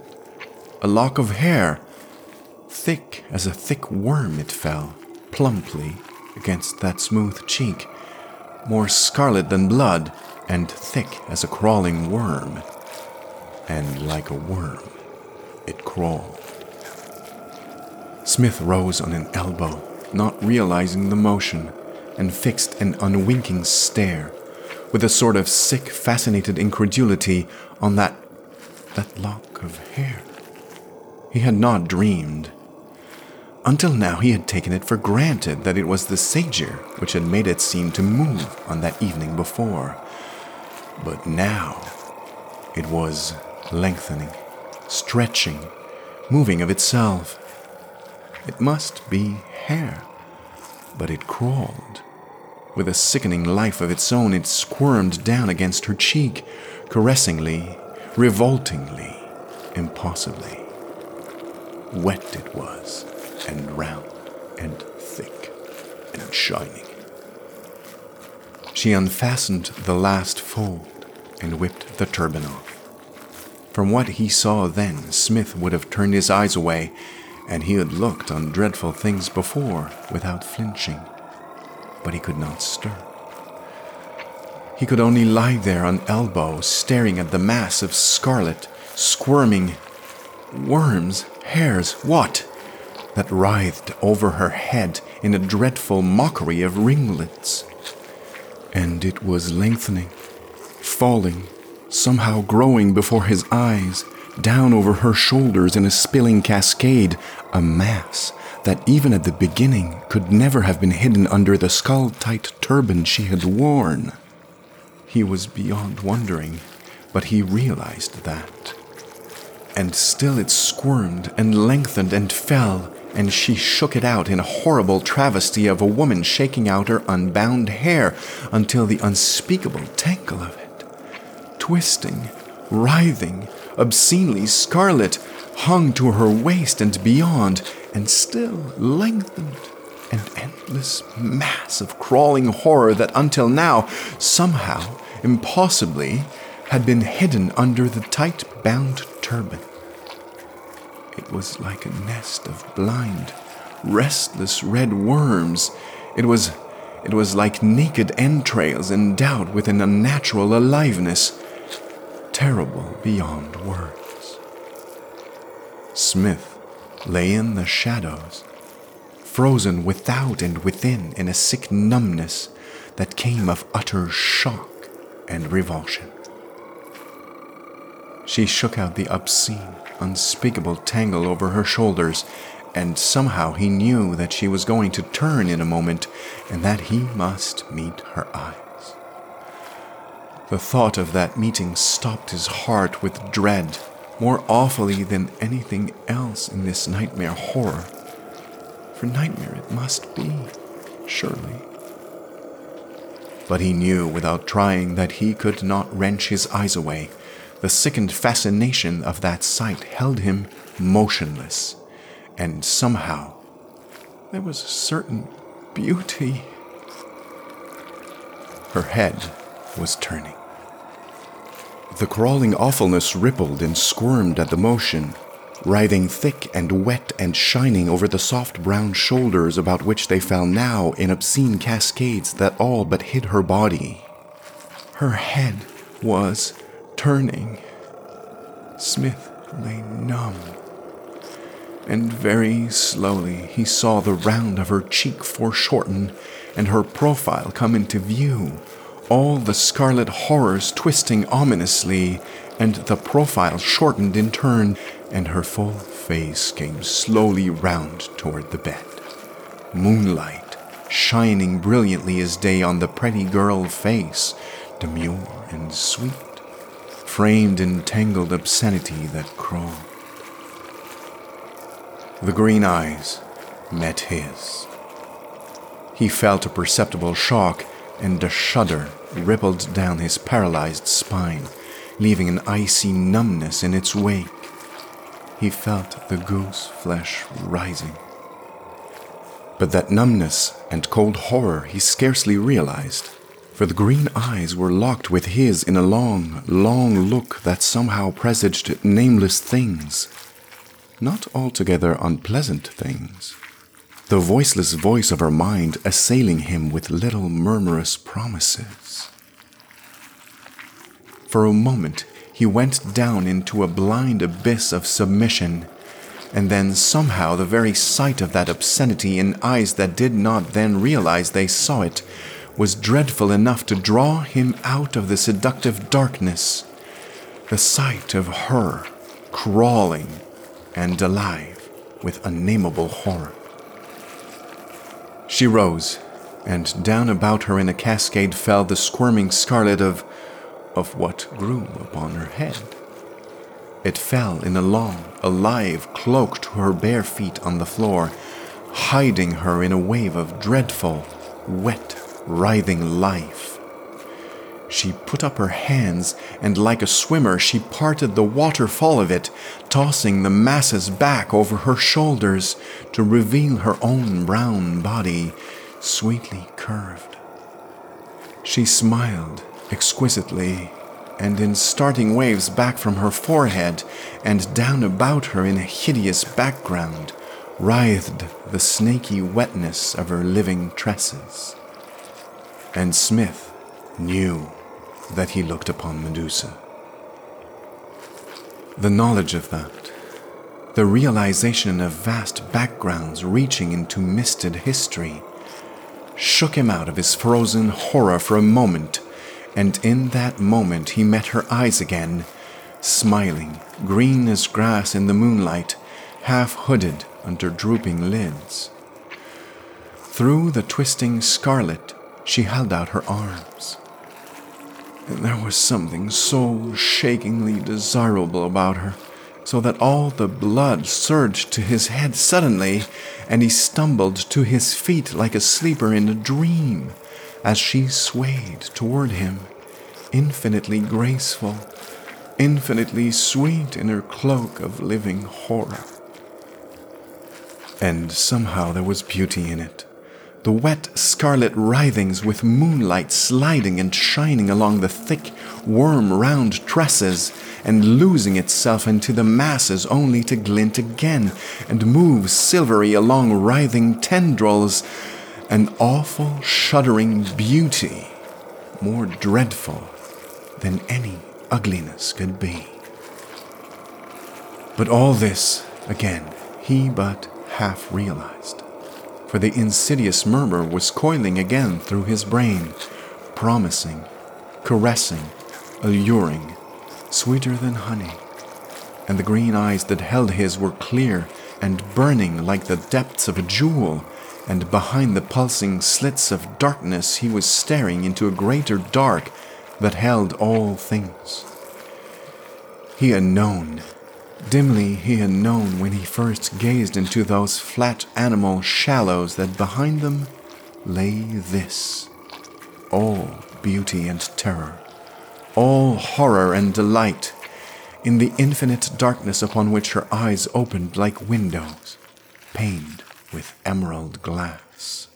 A lock of hair. Thick as a thick worm, it fell, plumply, against that smooth cheek, more scarlet than blood, and thick as a crawling worm and like a worm, it crawled. Smith rose on an elbow, not realizing the motion, and fixed an unwinking stare, with a sort of sick, fascinated incredulity, on that that lock of hair. He had not dreamed. Until now, he had taken it for granted that it was the segir which had made it seem to move on that evening before. But now, it was lengthening, stretching, moving of itself. It must be hair, but it crawled. With a sickening life of its own, it squirmed down against her cheek, caressingly, revoltingly, impossibly. Wet it was, and round, and thick, and shining. She unfastened the last fold and whipped the turban off. From what he saw then, Smith would have turned his eyes away, and he had looked on dreadful things before without flinching. But he could not stir. He could only lie there on elbow, staring at the mass of scarlet, squirming worms, hairs, what? That writhed over her head in a dreadful mockery of ringlets. And it was lengthening, falling, somehow growing before his eyes, down over her shoulders in a spilling cascade, a mass that even at the beginning could never have been hidden under the skull tight turban she had worn. He was beyond wondering, but he realized that. And still it squirmed and lengthened and fell, and she shook it out in a horrible travesty of a woman shaking out her unbound hair until the unspeakable tangle of it twisting, writhing, obscenely scarlet, hung to her waist and beyond, and still lengthened, an endless mass of crawling horror that until now, somehow, impossibly, had been hidden under the tight bound turban. It was like a nest of blind, restless red worms. It was it was like naked entrails endowed with an unnatural aliveness terrible beyond words. Smith lay in the shadows, frozen without and within in a sick numbness that came of utter shock and revulsion. She shook out the obscene, unspeakable tangle over her shoulders, and somehow he knew that she was going to turn in a moment and that he must meet her eyes. The thought of that meeting stopped his heart with dread, more awfully than anything else in this nightmare horror. For nightmare it must be, surely. But he knew without trying that he could not wrench his eyes away. The sickened fascination of that sight held him motionless, and somehow there was a certain beauty. Her head was turning. The crawling awfulness rippled and squirmed at the motion, writhing thick and wet and shining over the soft brown shoulders about which they fell now in obscene cascades that all but hid her body. Her head was turning. Smith lay numb. And very slowly he saw the round of her cheek foreshorten and her profile come into view, all the scarlet horrors twisting ominously, and the profile shortened in turn and her full face came slowly round toward the bed. Moonlight shining brilliantly as day on the pretty girl face, demure and sweet, framed in tangled obscenity that crawled. The green eyes met his. He felt a perceptible shock, and a shudder rippled down his paralyzed spine, leaving an icy numbness in its wake he felt the goose flesh rising. But that numbness and cold horror he scarcely realized, for the green eyes were locked with his in a long, long look that somehow presaged nameless things. Not altogether unpleasant things. The voiceless voice of her mind assailing him with little murmurous promises. For a moment, he went down into a blind abyss of submission. And then somehow the very sight of that obscenity in eyes that did not then realize they saw it was dreadful enough to draw him out of the seductive darkness. The sight of her crawling and alive with unnameable horror. She rose, and down about her in a cascade fell the squirming scarlet of of what grew upon her head. It fell in a long, alive cloak to her bare feet on the floor, hiding her in a wave of dreadful, wet, writhing life. She put up her hands, and like a swimmer, she parted the waterfall of it, tossing the masses back over her shoulders to reveal her own brown body, sweetly curved. She smiled exquisitely, and in starting waves back from her forehead and down about her in a hideous background, writhed the snaky wetness of her living tresses. And Smith knew that he looked upon Medusa. The knowledge of that, the realization of vast backgrounds reaching into misted history, shook him out of his frozen horror for a moment and in that moment he met her eyes again, smiling, green as grass in the moonlight, half hooded under drooping lids. Through the twisting scarlet, she held out her arms. And there was something so shakingly desirable about her, so that all the blood surged to his head suddenly, and he stumbled to his feet like a sleeper in a dream as she swayed toward him, infinitely graceful, infinitely sweet in her cloak of living horror. And somehow there was beauty in it. The wet scarlet writhings with moonlight sliding and shining along the thick, worm round tresses and losing itself into the masses only to glint again and move silvery along writhing tendrils an awful, shuddering beauty, more dreadful than any ugliness could be. But all this, again, he but half realized, for the insidious murmur was coiling again through his brain, promising, caressing, alluring, sweeter than honey, and the green eyes that held his were clear and burning like the depths of a jewel, and behind the pulsing slits of darkness he was staring into a greater dark that held all things. He had known, dimly he had known when he first gazed into those flat animal shallows that behind them lay this all beauty and terror, all horror and delight, in the infinite darkness upon which her eyes opened like windows, paned with emerald glass.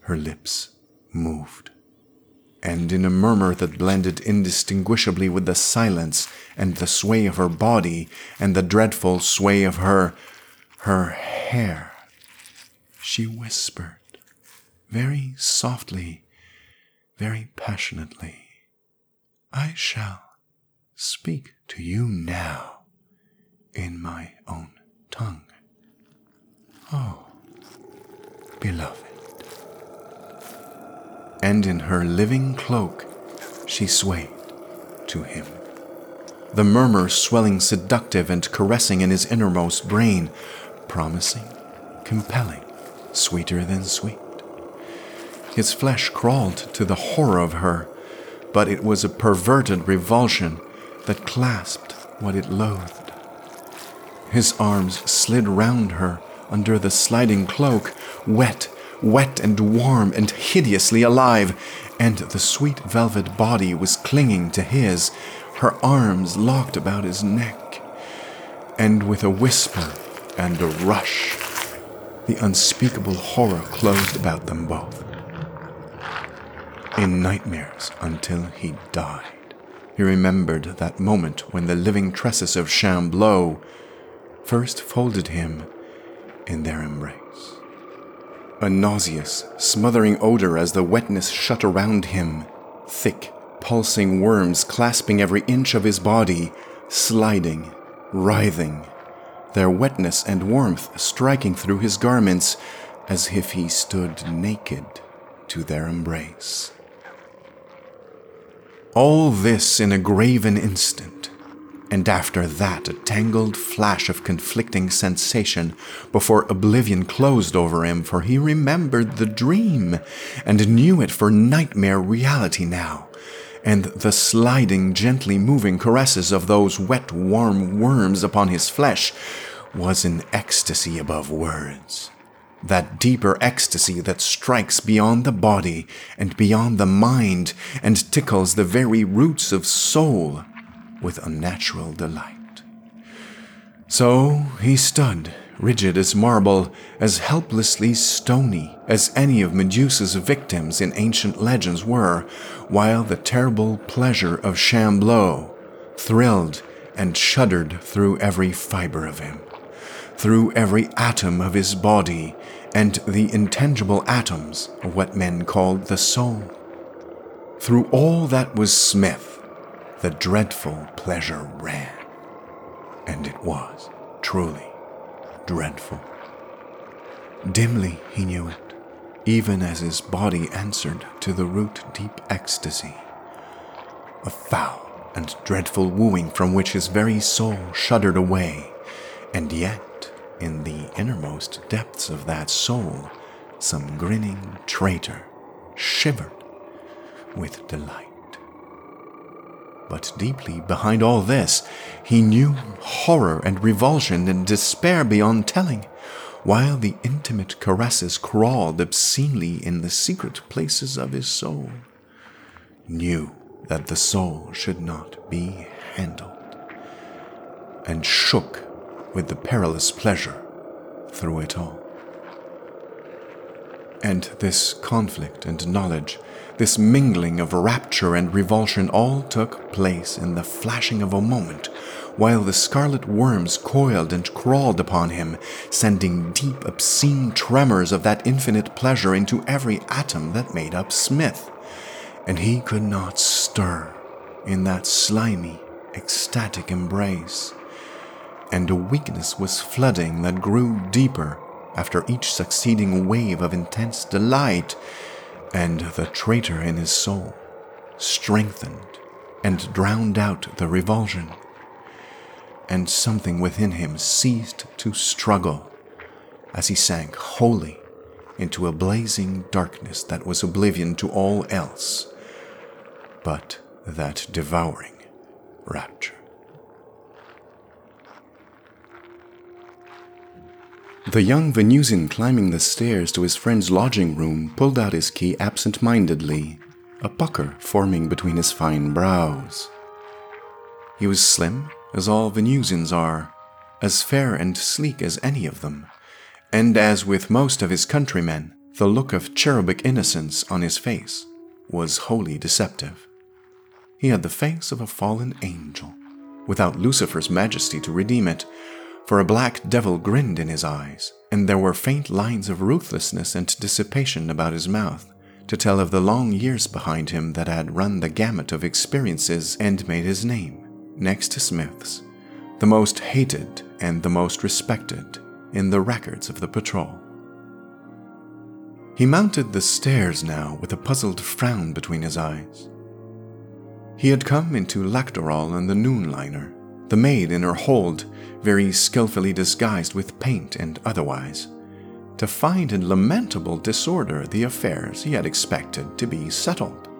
Her lips moved, and in a murmur that blended indistinguishably with the silence and the sway of her body and the dreadful sway of her her hair, she whispered very softly, very passionately, I shall speak to you now in my own tongue. Oh, beloved. And in her living cloak, she swayed to him. The murmur swelling seductive and caressing in his innermost brain, promising, compelling, sweeter than sweet. His flesh crawled to the horror of her, but it was a perverted revulsion that clasped what it loathed. His arms slid round her under the sliding cloak, wet, wet and warm and hideously alive, and the sweet velvet body was clinging to his, her arms locked about his neck. And with a whisper and a rush, the unspeakable horror closed about them both in nightmares until he died. He remembered that moment when the living tresses of Shambleau first folded him in their embrace. A nauseous, smothering odor as the wetness shut around him, thick, pulsing worms clasping every inch of his body, sliding, writhing, their wetness and warmth striking through his garments as if he stood naked to their embrace. All this in a graven instant, and after that a tangled flash of conflicting sensation before oblivion closed over him, for he remembered the dream and knew it for nightmare reality now, and the sliding, gently moving caresses of those wet, warm worms upon his flesh was an ecstasy above words. That deeper ecstasy that strikes beyond the body and beyond the mind and tickles the very roots of soul with unnatural delight. So he stood, rigid as marble, as helplessly stony as any of Medusa's victims in ancient legends were, while the terrible pleasure of Shambleau thrilled and shuddered through every fiber of him through every atom of his body and the intangible atoms of what men called the soul. Through all that was Smith, the dreadful pleasure ran. And it was truly dreadful. Dimly he knew it, even as his body answered to the root deep ecstasy. A foul and dreadful wooing from which his very soul shuddered away, and yet in the innermost depths of that soul, some grinning traitor shivered with delight. But deeply behind all this, he knew horror and revulsion and despair beyond telling, while the intimate caresses crawled obscenely in the secret places of his soul. Knew that the soul should not be handled, and shook with the perilous pleasure through it all. And this conflict and knowledge, this mingling of rapture and revulsion, all took place in the flashing of a moment, while the scarlet worms coiled and crawled upon him, sending deep, obscene tremors of that infinite pleasure into every atom that made up Smith. And he could not stir in that slimy, ecstatic embrace and a weakness was flooding that grew deeper after each succeeding wave of intense delight, and the traitor in his soul strengthened and drowned out the revulsion, and something within him ceased to struggle as he sank wholly into a blazing darkness that was oblivion to all else but that devouring rapture. The young Venusian climbing the stairs to his friend's lodging room pulled out his key absent mindedly, a pucker forming between his fine brows. He was slim, as all Venusians are, as fair and sleek as any of them, and as with most of his countrymen, the look of cherubic innocence on his face was wholly deceptive. He had the face of a fallen angel, without Lucifer's majesty to redeem it, for a black devil grinned in his eyes, and there were faint lines of ruthlessness and dissipation about his mouth to tell of the long years behind him that had run the gamut of experiences and made his name, next to Smith's, the most hated and the most respected in the records of the patrol. He mounted the stairs now with a puzzled frown between his eyes. He had come into Lakkdarol on the noonliner, the maid in her hold very skilfully disguised with paint and otherwise, to find in lamentable disorder the affairs he had expected to be settled.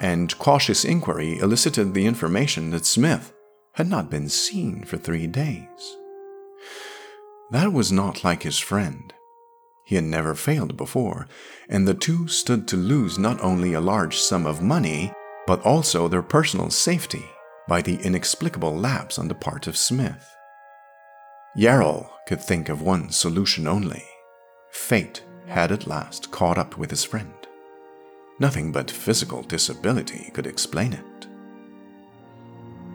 And cautious inquiry elicited the information that Smith had not been seen for three days. That was not like his friend. He had never failed before, and the two stood to lose not only a large sum of money, but also their personal safety by the inexplicable lapse on the part of Smith. Yarol could think of one solution only. Fate had at last caught up with his friend. Nothing but physical disability could explain it.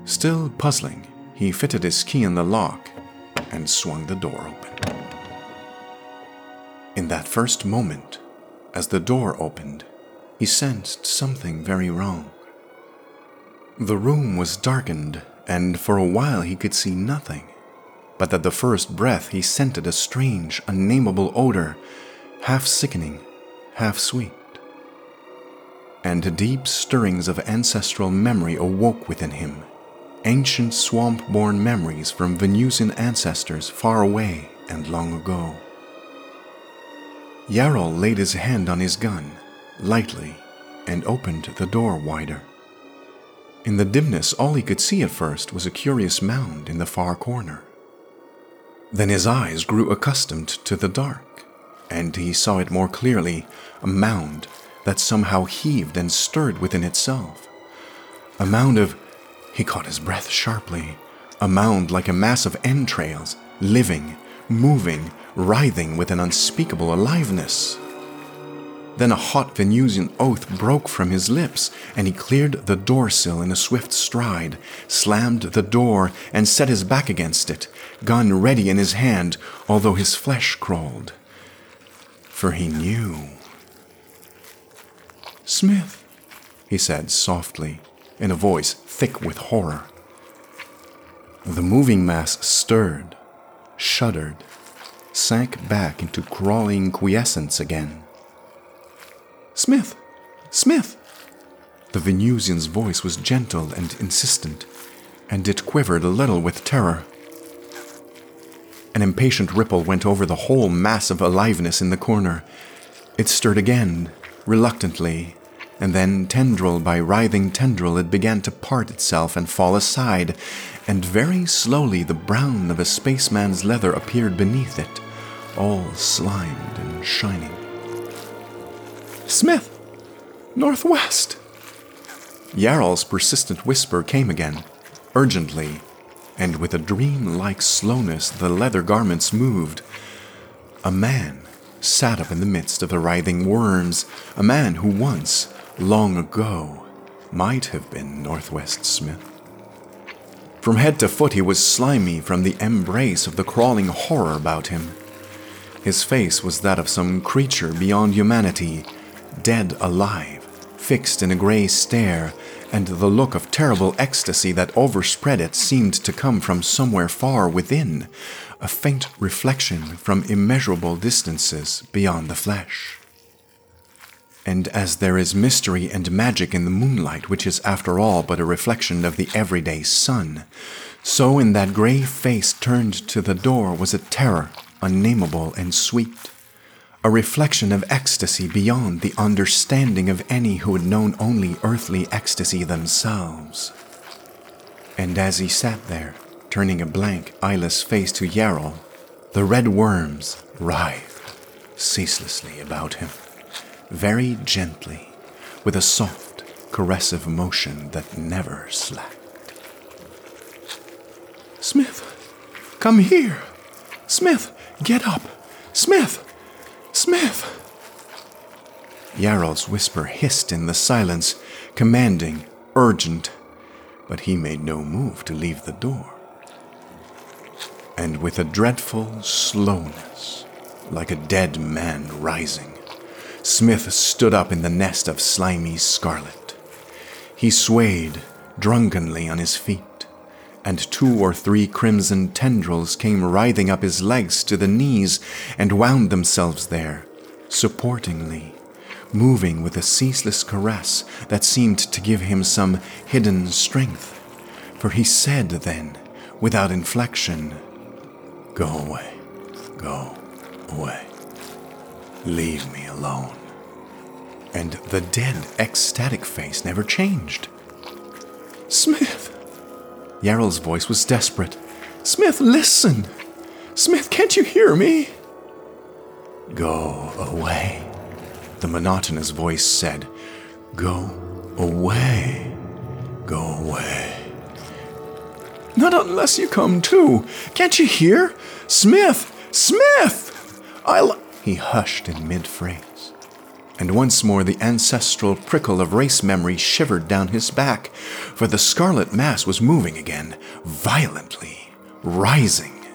Still puzzling, he fitted his key in the lock and swung the door open. In that first moment, as the door opened, he sensed something very wrong. The room was darkened, and for a while he could see nothing. But at the first breath, he scented a strange, unnameable odor, half sickening, half sweet. And deep stirrings of ancestral memory awoke within him, ancient swamp born memories from Venusian ancestors far away and long ago. Yarol laid his hand on his gun, lightly, and opened the door wider. In the dimness, all he could see at first was a curious mound in the far corner. Then his eyes grew accustomed to the dark, and he saw it more clearly a mound that somehow heaved and stirred within itself. A mound of. He caught his breath sharply. A mound like a mass of entrails, living, moving, writhing with an unspeakable aliveness. Then a hot Venusian oath broke from his lips, and he cleared the door sill in a swift stride, slammed the door, and set his back against it, gun ready in his hand, although his flesh crawled. For he knew. Smith, he said softly, in a voice thick with horror. The moving mass stirred, shuddered, sank back into crawling quiescence again. Smith! Smith! The Venusian's voice was gentle and insistent, and it quivered a little with terror. An impatient ripple went over the whole mass of aliveness in the corner. It stirred again, reluctantly, and then, tendril by writhing tendril, it began to part itself and fall aside, and very slowly the brown of a spaceman's leather appeared beneath it, all slimed and shining. Smith! Northwest! Yarol's persistent whisper came again, urgently, and with a dream like slowness the leather garments moved. A man sat up in the midst of the writhing worms, a man who once, long ago, might have been Northwest Smith. From head to foot he was slimy from the embrace of the crawling horror about him. His face was that of some creature beyond humanity, dead alive, fixed in a gray stare, and the look of terrible ecstasy that overspread it seemed to come from somewhere far within, a faint reflection from immeasurable distances beyond the flesh. And as there is mystery and magic in the moonlight, which is after all but a reflection of the everyday sun, so in that grey face turned to the door was a terror unnameable and sweet, a reflection of ecstasy beyond the understanding of any who had known only earthly ecstasy themselves. And as he sat there, turning a blank, eyeless face to Yarol, the red worms writhed ceaselessly about him, very gently, with a soft, caressive motion that never slacked. Smith, come here! Smith, get up! Smith! Smith! Yarol's whisper hissed in the silence, commanding, urgent, but he made no move to leave the door. And with a dreadful slowness, like a dead man rising, Smith stood up in the nest of slimy scarlet. He swayed drunkenly on his feet, and two or three crimson tendrils came writhing up his legs to the knees and wound themselves there, supportingly, moving with a ceaseless caress that seemed to give him some hidden strength. For he said then, without inflection, Go away, go away, leave me alone. And the dead, ecstatic face never changed. Smith! Yarol's voice was desperate. Smith, listen! Smith, can't you hear me? Go away, the monotonous voice said. Go away. Go away. Not unless you come too. Can't you hear? Smith! Smith! I'll. He hushed in mid phrase and once more the ancestral prickle of race memory shivered down his back, for the scarlet mass was moving again, violently, rising.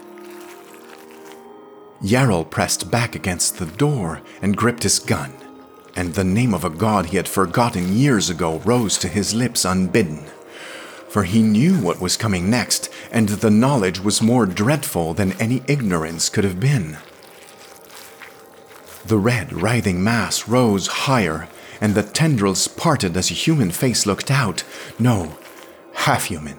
Yarol pressed back against the door and gripped his gun, and the name of a god he had forgotten years ago rose to his lips unbidden. For he knew what was coming next, and the knowledge was more dreadful than any ignorance could have been. The red, writhing mass rose higher, and the tendrils parted as a human face looked out. No, half human,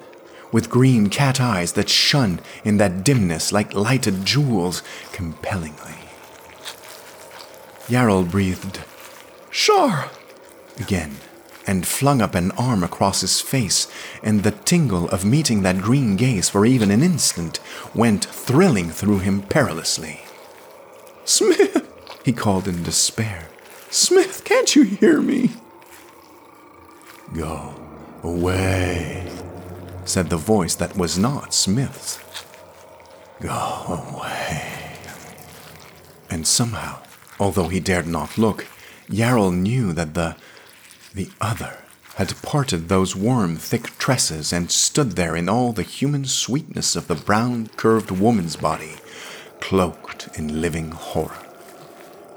with green cat eyes that shone in that dimness like lighted jewels compellingly. Yarol breathed, Shar! again, and flung up an arm across his face, and the tingle of meeting that green gaze for even an instant went thrilling through him perilously. Smith! He called in despair. Smith, can't you hear me? Go away, said the voice that was not Smith's. Go away. And somehow, although he dared not look, Yarol knew that the the other had parted those warm, thick tresses and stood there in all the human sweetness of the brown, curved woman's body, cloaked in living horror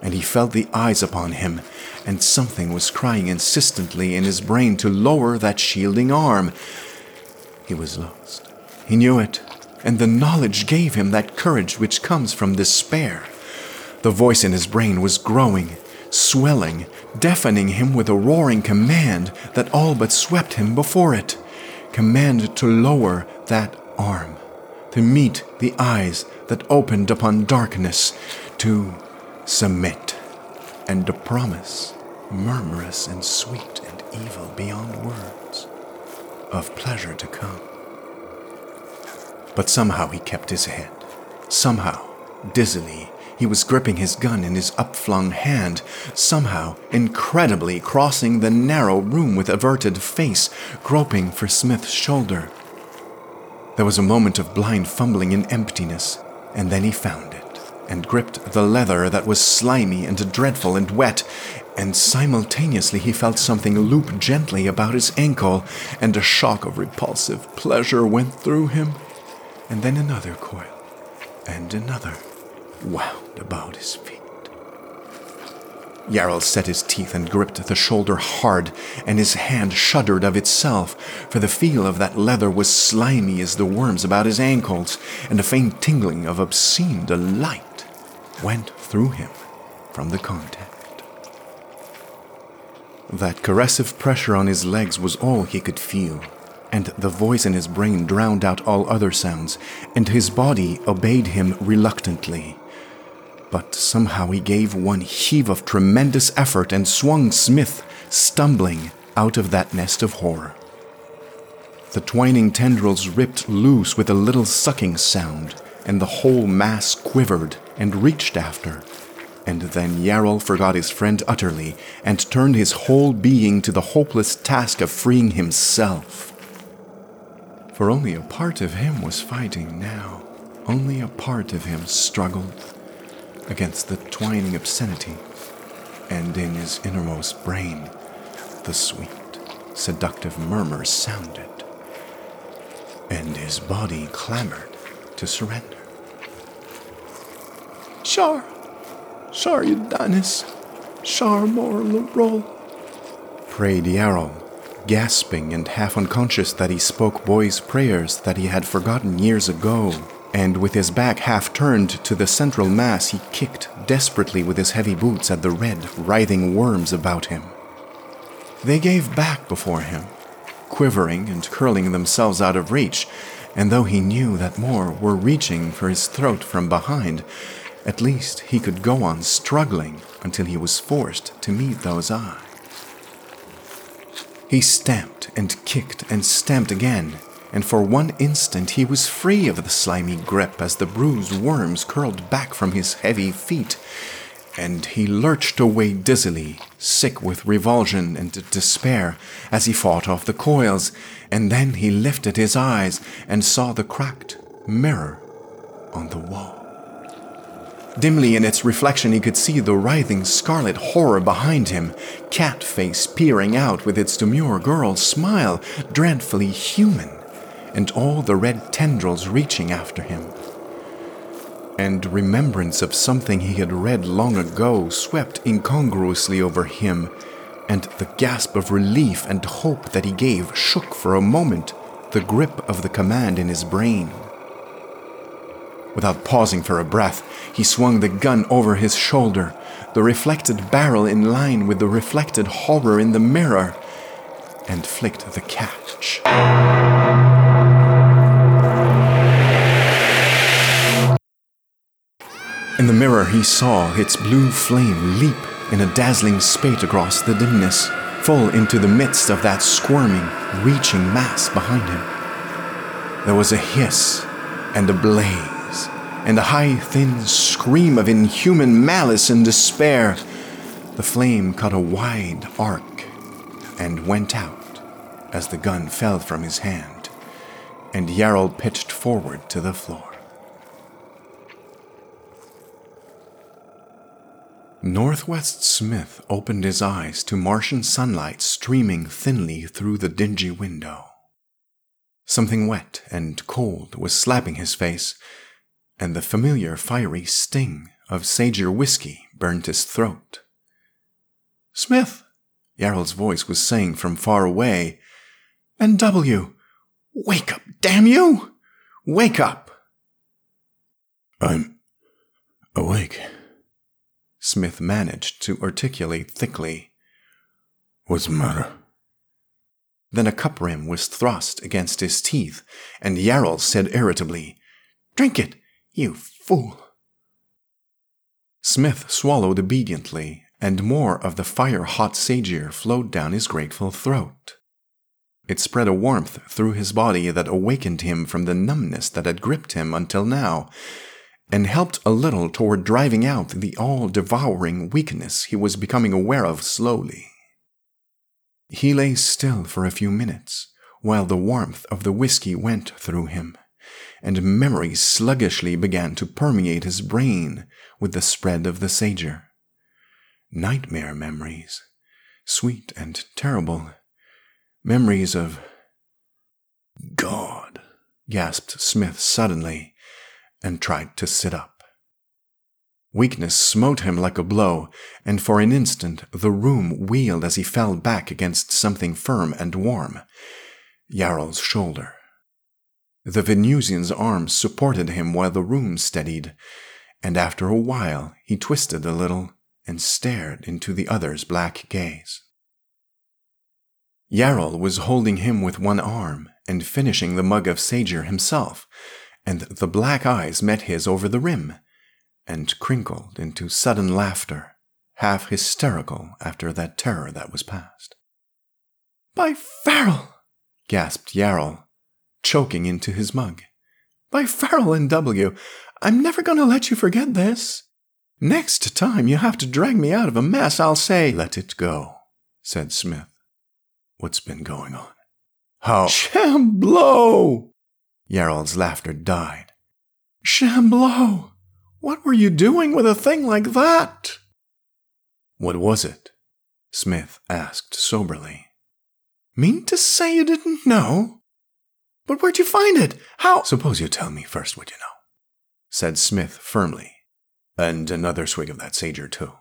and he felt the eyes upon him, and something was crying insistently in his brain to lower that shielding arm. He was lost. He knew it, and the knowledge gave him that courage which comes from despair. The voice in his brain was growing, swelling, deafening him with a roaring command that all but swept him before it. Command to lower that arm, to meet the eyes that opened upon darkness, to submit, and to promise, murmurous and sweet and evil beyond words, of pleasure to come. But somehow he kept his head. Somehow, dizzily, he was gripping his gun in his upflung hand, somehow, incredibly, crossing the narrow room with averted face, groping for Smith's shoulder. There was a moment of blind fumbling in emptiness, and then he found and gripped the leather that was slimy and dreadful and wet, and simultaneously he felt something loop gently about his ankle, and a shock of repulsive pleasure went through him, and then another coil, and another wound about his feet. Yarol set his teeth and gripped the shoulder hard, and his hand shuddered of itself, for the feel of that leather was slimy as the worms about his ankles, and a faint tingling of obscene delight went through him from the contact. That caressive pressure on his legs was all he could feel, and the voice in his brain drowned out all other sounds, and his body obeyed him reluctantly. But somehow he gave one heave of tremendous effort and swung Smith, stumbling, out of that nest of horror. The twining tendrils ripped loose with a little sucking sound, and the whole mass quivered and reached after. And then Yarol forgot his friend utterly and turned his whole being to the hopeless task of freeing himself. For only a part of him was fighting now. Only a part of him struggled against the twining obscenity. And in his innermost brain, the sweet, seductive murmur sounded. And his body clamored to surrender.
Shar, Shar Udanis, Shar Mor
prayed Yarol, gasping and half unconscious that he spoke boy's prayers that he had forgotten years ago. And with his back half turned to the central mass, he kicked desperately with his heavy boots at the red, writhing worms about him. They gave back before him, quivering and curling themselves out of reach, and though he knew that more were reaching for his throat from behind, at least he could go on struggling until he was forced to meet those eyes. He stamped and kicked and stamped again, and for one instant he was free of the slimy grip as the bruised worms curled back from his heavy feet, and he lurched away dizzily, sick with revulsion and despair, as he fought off the coils, and then he lifted his eyes and saw the cracked mirror on the wall. Dimly in its reflection, he could see the writhing scarlet horror behind him, cat face peering out with its demure girl smile, dreadfully human, and all the red tendrils reaching after him. And remembrance of something he had read long ago swept incongruously over him, and the gasp of relief and hope that he gave shook for a moment the grip of the command in his brain. Without pausing for a breath, he swung the gun over his shoulder, the reflected barrel in line with the reflected horror in the mirror, and flicked the catch. In the mirror, he saw its blue flame leap in a dazzling spate across the dimness, full into the midst of that squirming, reaching mass behind him. There was a hiss and a blaze and a high, thin scream of inhuman malice and despair. The flame cut a wide arc and went out as the gun fell from his hand, and Yarol pitched forward to the floor. Northwest Smith opened his eyes to Martian sunlight streaming thinly through the dingy window. Something wet and cold was slapping his face, and the familiar fiery sting of segir whiskey burned his throat. Smith, Yarol's voice was saying from far away, and W, wake up, damn you! Wake up!
I'm awake,
Smith managed to articulate thickly.
What's the matter?
Then a cup rim was thrust against his teeth, and Yarol said irritably, Drink it! You fool! Smith swallowed obediently, and more of the fire hot segir flowed down his grateful throat. It spread a warmth through his body that awakened him from the numbness that had gripped him until now, and helped a little toward driving out the all devouring weakness he was becoming aware of slowly. He lay still for a few minutes while the warmth of the whiskey went through him and memory sluggishly began to permeate his brain with the spread of the segir. Nightmare memories, sweet and terrible. Memories of. God, gasped Smith suddenly, and tried to sit up. Weakness smote him like a blow, and for an instant the room wheeled as he fell back against something firm and warm Yarol's shoulder. The Venusian's arms supported him while the room steadied, and after a while he twisted a little and stared into the other's black gaze. Yarol was holding him with one arm and finishing the mug of segir himself, and the black eyes met his over the rim, and crinkled into sudden laughter, half hysterical after that terror that was past. By Pharol! gasped Yarol, choking into his mug. By Pharol and W, I'm never going to let you forget this. Next time you have to drag me out of a mess, I'll say,
Let it go, said Smith. What's been going on? How?
Shambleau! Yarol's laughter died. Shambleau! What were you doing with a thing like that?
What was it? Smith asked soberly.
Mean to say you didn't know? But where'd you find it? How?
Suppose you tell me first what you know, said Smith firmly. And another swig of that sager, too.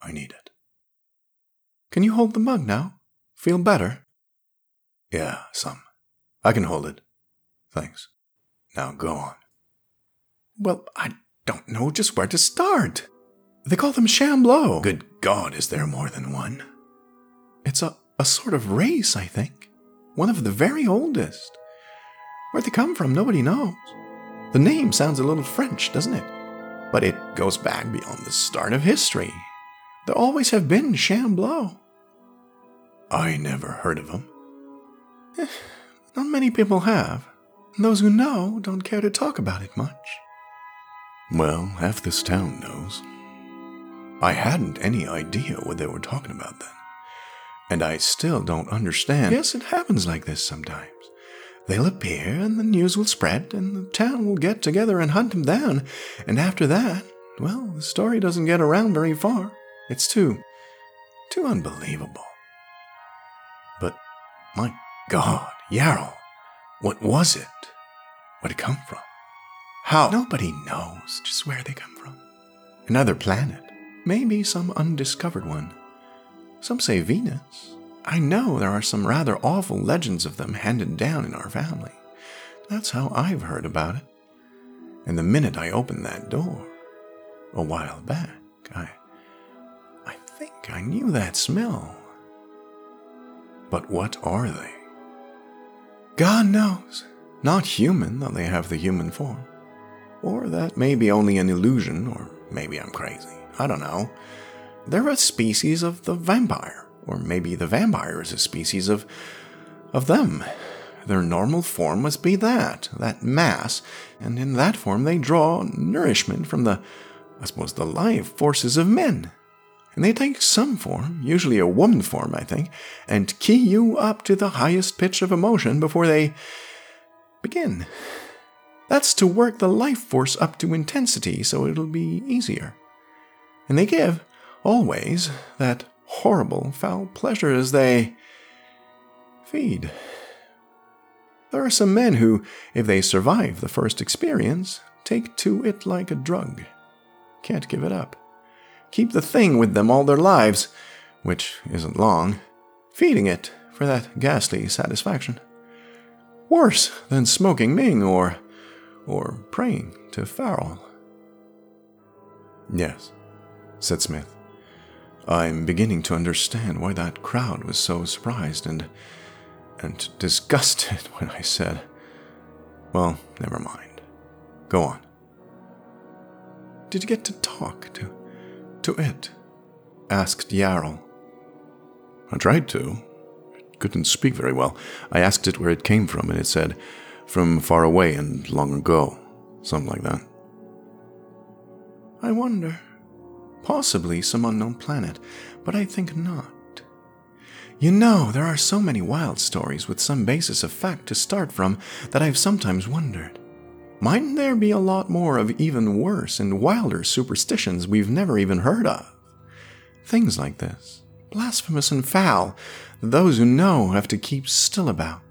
I need it.
Can you hold the mug now? Feel better?
Yeah, some. I can hold it. Thanks. Now go on.
Well, I don't know just where to start. They call them Shambleau.
Good God, is there more than one?
It's a, a sort of race, I think. One of the very oldest. Where they come from, nobody knows. The name sounds a little French, doesn't it? but it goes back beyond the start of history. There always have been Shambleau.
I never heard of them.
Eh, not many people have. Those who know don't care to talk about it much.
Well, half this town knows. I hadn't any idea what they were talking about then. And I still don't understand.
Yes, it happens like this sometimes. They'll appear, and the news will spread, and the town will get together and hunt them down. And after that, well, the story doesn't get around very far. It's too, too unbelievable.
But, my God, Yarol, what was it? Where'd it come from?
How? Nobody knows just where they come from. Another planet, maybe some undiscovered one. Some say Venus, I know there are some rather awful legends of them handed down in our family. That's how I've heard about it. And the minute I opened that door, a while back, I. I think I knew that smell.
But what are they?
God knows. Not human, though they have the human form. Or that may be only an illusion, or maybe I'm crazy. I don't know. They're a species of the vampire. Or maybe the vampire is a species of of them. Their normal form must be that, that mass, and in that form they draw nourishment from the, I suppose, the life forces of men. And they take some form, usually a woman form, I think, and key you up to the highest pitch of emotion before they begin. That's to work the life force up to intensity so it'll be easier. And they give, always, that horrible, foul pleasure as they feed. There are some men who, if they survive the first experience, take to it like a drug. Can't give it up. Keep the thing with them all their lives, which isn't long, feeding it for that ghastly satisfaction. Worse than smoking Ming or or praying to Pharol.
Yes, said Smith. I'm beginning to understand why that crowd was so surprised and and disgusted when I said, "Well, never mind. Go on."
Did you get to talk to to it? asked Yarol.
I tried to. It couldn't speak very well. I asked it where it came from, and it said, "From far away and long ago." Something like that.
I wonder possibly some unknown planet, but I think not. You know, there are so many wild stories with some basis of fact to start from that I've sometimes wondered. Mightn't there be a lot more of even worse and wilder superstitions we've never even heard of? Things like this, blasphemous and foul, those who know have to keep still about.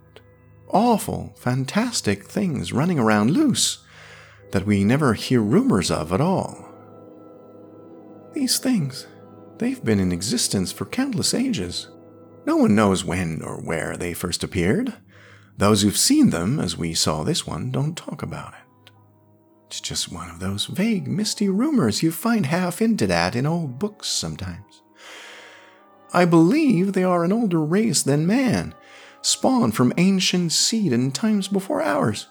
Awful, fantastic things running around loose that we never hear rumors of at all. These things, they've been in existence for countless ages. No one knows when or where they first appeared. Those who've seen them, as we saw this one, don't talk about it. It's just one of those vague, misty rumors you find half hinted at in old books sometimes. I believe they are an older race than man, spawned from ancient seed in times before ours,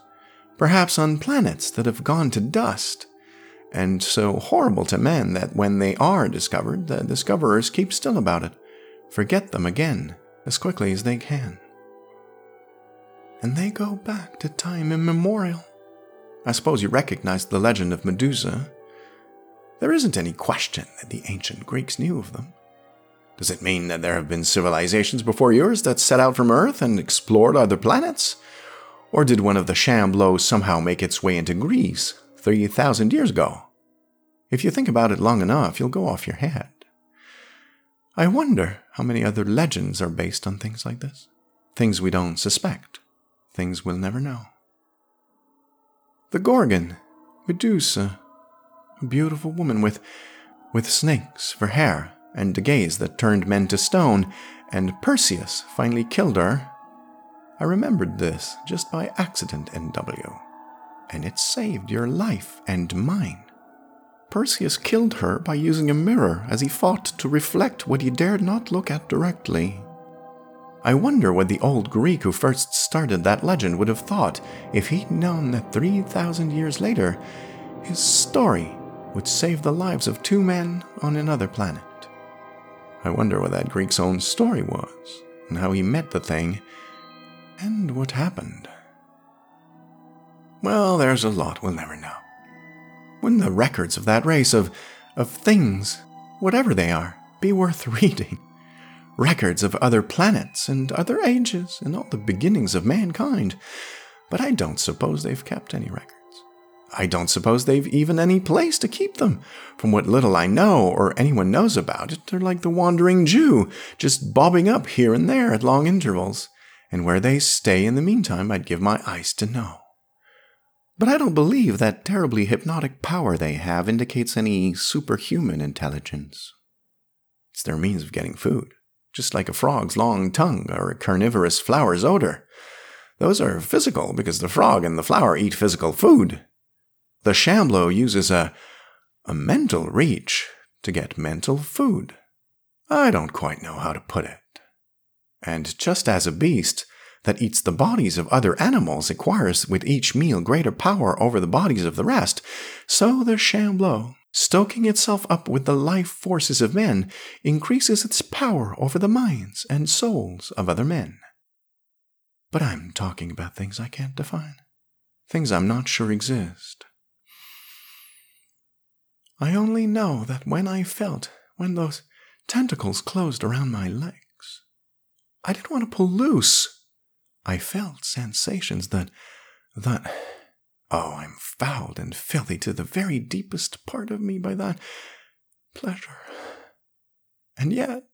perhaps on planets that have gone to dust, and so horrible to men that when they are discovered, the discoverers keep still about it, forget them again as quickly as they can. And they go back to time immemorial. I suppose you recognize the legend of Medusa. There isn't any question that the ancient Greeks knew of them. Does it mean that there have been civilizations before yours that set out from Earth and explored other planets? Or did one of the Shambleaus somehow make its way into Greece 3,000 years ago? If you think about it long enough, you'll go off your head. I wonder how many other legends are based on things like this. Things we don't suspect, things we'll never know. The Gorgon, Medusa, a beautiful woman with, with snakes for hair and a gaze that turned men to stone, and Perseus finally killed her. I remembered this just by accident, NW, and it saved your life and mine. Perseus killed her by using a mirror as he fought to reflect what he dared not look at directly. I wonder what the old Greek who first started that legend would have thought if he'd known that 3,000 years later, his story would save the lives of two men on another planet. I wonder what that Greek's own story was, and how he met the thing, and what happened. Well, there's a lot we'll never know. Wouldn't the records of that race of, of things, whatever they are, be worth reading? Records of other planets and other ages and all the beginnings of mankind. But I don't suppose they've kept any records. I don't suppose they've even any place to keep them. From what little I know or anyone knows about it, they're like the wandering Jew, just bobbing up here and there at long intervals. And where they stay in the meantime, I'd give my eyes to know. But I don't believe that terribly hypnotic power they have indicates any superhuman intelligence. It's their means of getting food, just like a frog's long tongue or a carnivorous flower's odor. Those are physical because the frog and the flower eat physical food. The Shambleau uses a, a mental reach to get mental food. I don't quite know how to put it. And just as a beast that eats the bodies of other animals acquires with each meal greater power over the bodies of the rest, so the Shambleau, stoking itself up with the life forces of men, increases its power over the minds and souls of other men. But I'm talking about things I can't define, things I'm not sure exist. I only know that when I felt, when those tentacles closed around my legs, I didn't want to pull loose. I felt sensations that, that, oh, I'm fouled and filthy to the very deepest part of me by that pleasure. And yet.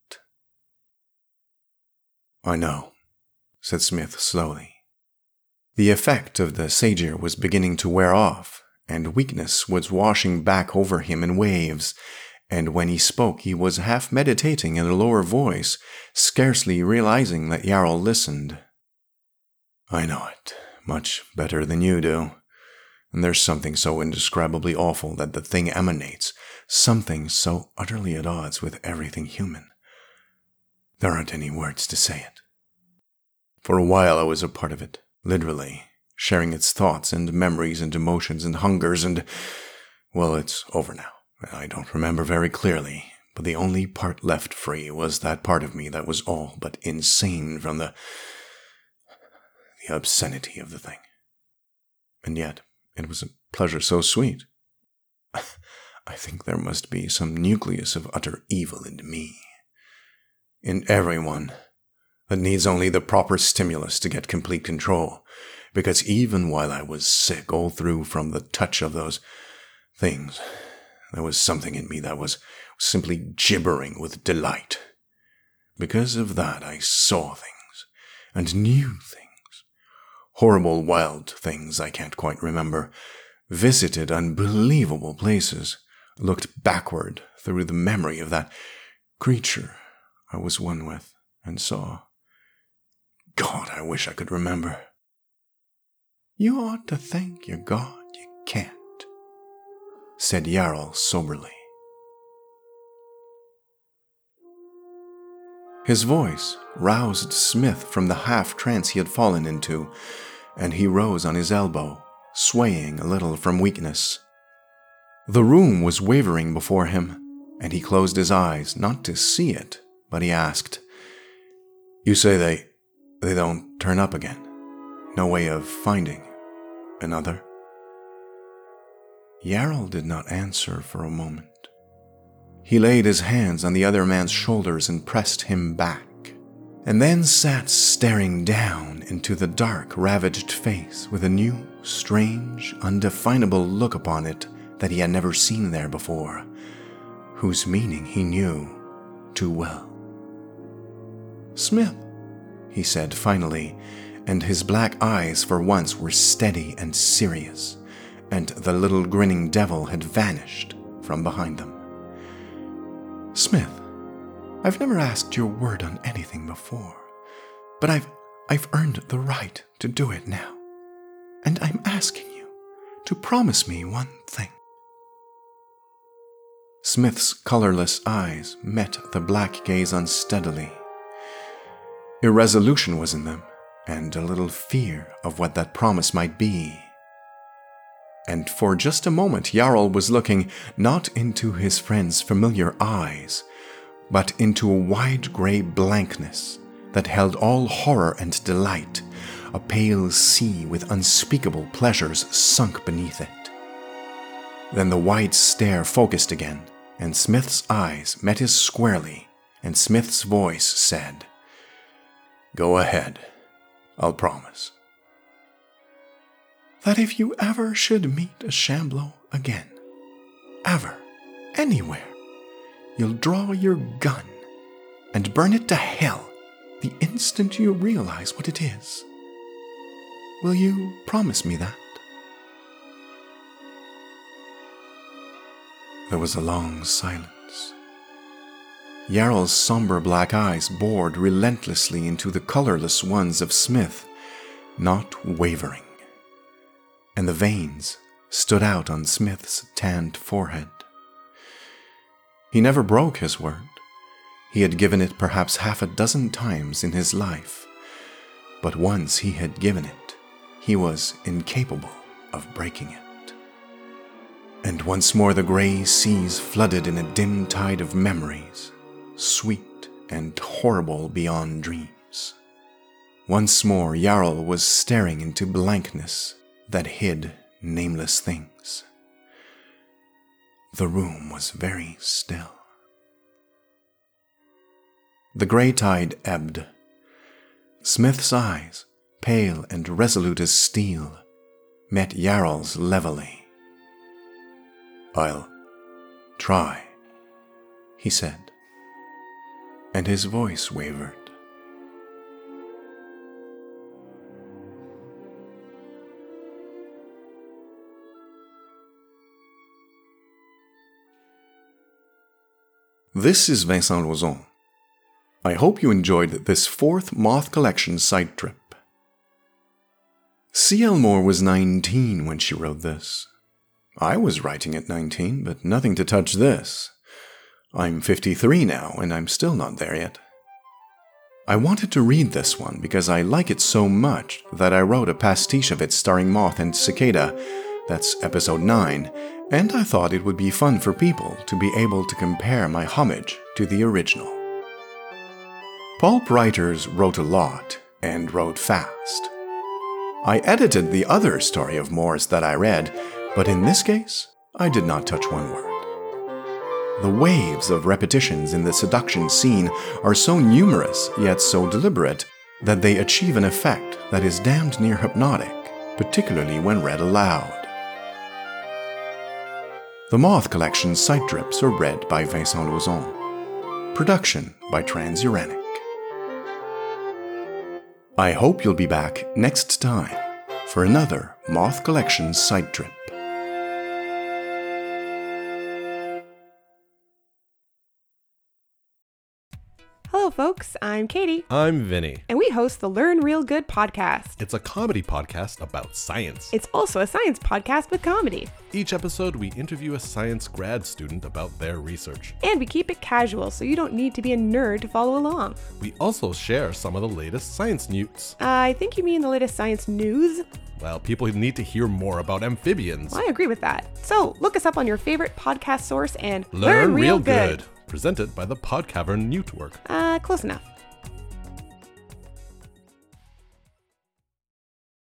I know, said Smith slowly. The effect of the segir was beginning to wear off, and weakness was washing back over him in waves, and when he spoke he was half meditating in a lower voice, scarcely realizing that Yarol listened. I know it, much better than you do. And there's something so indescribably awful that the thing emanates, something so utterly at odds with everything human. There aren't any words to say it. For a while I was a part of it, literally, sharing its thoughts and memories and emotions and hungers and. Well, it's over now. I don't remember very clearly, but the only part left free was that part of me that was all but insane from the. Obscenity of the thing. And yet, it was a pleasure so sweet. I think there must be some nucleus of utter evil in me. In everyone that needs only the proper stimulus to get complete control because even while I was sick all through from the touch of those things, there was something in me that was simply gibbering with delight. Because of that, I saw things and knew things. Horrible, wild things I can't quite remember. Visited unbelievable places. Looked backward through the memory of that creature I was one with and saw. God, I wish I could remember.
You ought to thank your God you can't, said Yarol soberly. His voice roused Smith from the half trance he had fallen into, and he rose on his elbow, swaying a little from weakness. The room was wavering before him, and he closed his eyes not to see it, but he asked, You say they. they don't turn up again? No way of finding another? Yarol did not answer for a moment. He laid his hands on the other man's shoulders and pressed him back, and then sat staring down into the dark, ravaged face with a new, strange, undefinable look upon it that he had never seen there before, whose meaning he knew too well. Smith, he said finally, and his black eyes for once were steady and serious, and the little grinning devil had vanished from behind them. Smith, I've never asked your word on anything before, but I've I've earned the right to do it now. And I'm asking you to promise me one thing. Smith's colorless eyes met the black gaze unsteadily. Irresolution was in them, and a little fear of what that promise might be. And for just a moment, Yarol was looking not into his friend's familiar eyes, but into a wide gray blankness that held all horror and delight, a pale sea with unspeakable pleasures sunk beneath it. Then the wide stare focused again, and Smith's eyes met his squarely, and Smith's voice said, Go ahead. I'll promise. That if you ever should meet a Shambleau again, ever, anywhere, you'll draw your gun and burn it to hell the instant you realize what it is. Will you promise me that? There was a long silence. Yarol's somber black eyes bored relentlessly into the colorless ones of Smith, not wavering. And the veins stood out on Smith's tanned forehead. He never broke his word. He had given it perhaps half a dozen times in his life. But once he had given it, he was incapable of breaking it and once more the gray seas flooded in a dim tide of memories, sweet and horrible beyond dreams. Once more Yarol was staring into blankness that hid nameless things. The room was very still. The gray tide ebbed. Smith's eyes, pale and resolute as steel, met Yarol's levelly. I'll try, he said, and his voice wavered. This is Vincent Lozon. I hope you enjoyed this fourth Moth Collection side trip. C.L. Moore was 19 when she wrote this, I was writing at 19, but nothing to touch this. I'm 53 now, and I'm still not there yet. I wanted to read this one because I like it so much that I wrote a pastiche of it starring Moth and Cicada, that's episode 9, and I thought it would be fun for people to be able to compare my homage to the original. Pulp writers wrote a lot and wrote fast. I edited the other story of Moore's that I read but in this case, I did not touch one word. The waves of repetitions in the seduction scene are so numerous yet so deliberate that they achieve an effect that is damned near hypnotic, particularly when read aloud. The Moth Collection Sidetrips are read by Vincent Loison. Production by Transuranic. I hope you'll be back next time for another Moth Collection Sidetrip.
Hello, folks. I'm Katie,
I'm Vinny.
and we host the Learn Real Good podcast.
It's a comedy podcast about science.
It's also a science podcast with comedy,
Each episode, we interview a science grad student about their research.
and we keep it casual so you don't need to be a nerd to follow along.
We also share some of the latest science news.
I think you mean the latest science news.
Well, people need to hear more about amphibians.
I agree with that. So look us up on your favorite podcast source and
Learn, real good. Presented by the PodCavern Network.
Uh, close enough.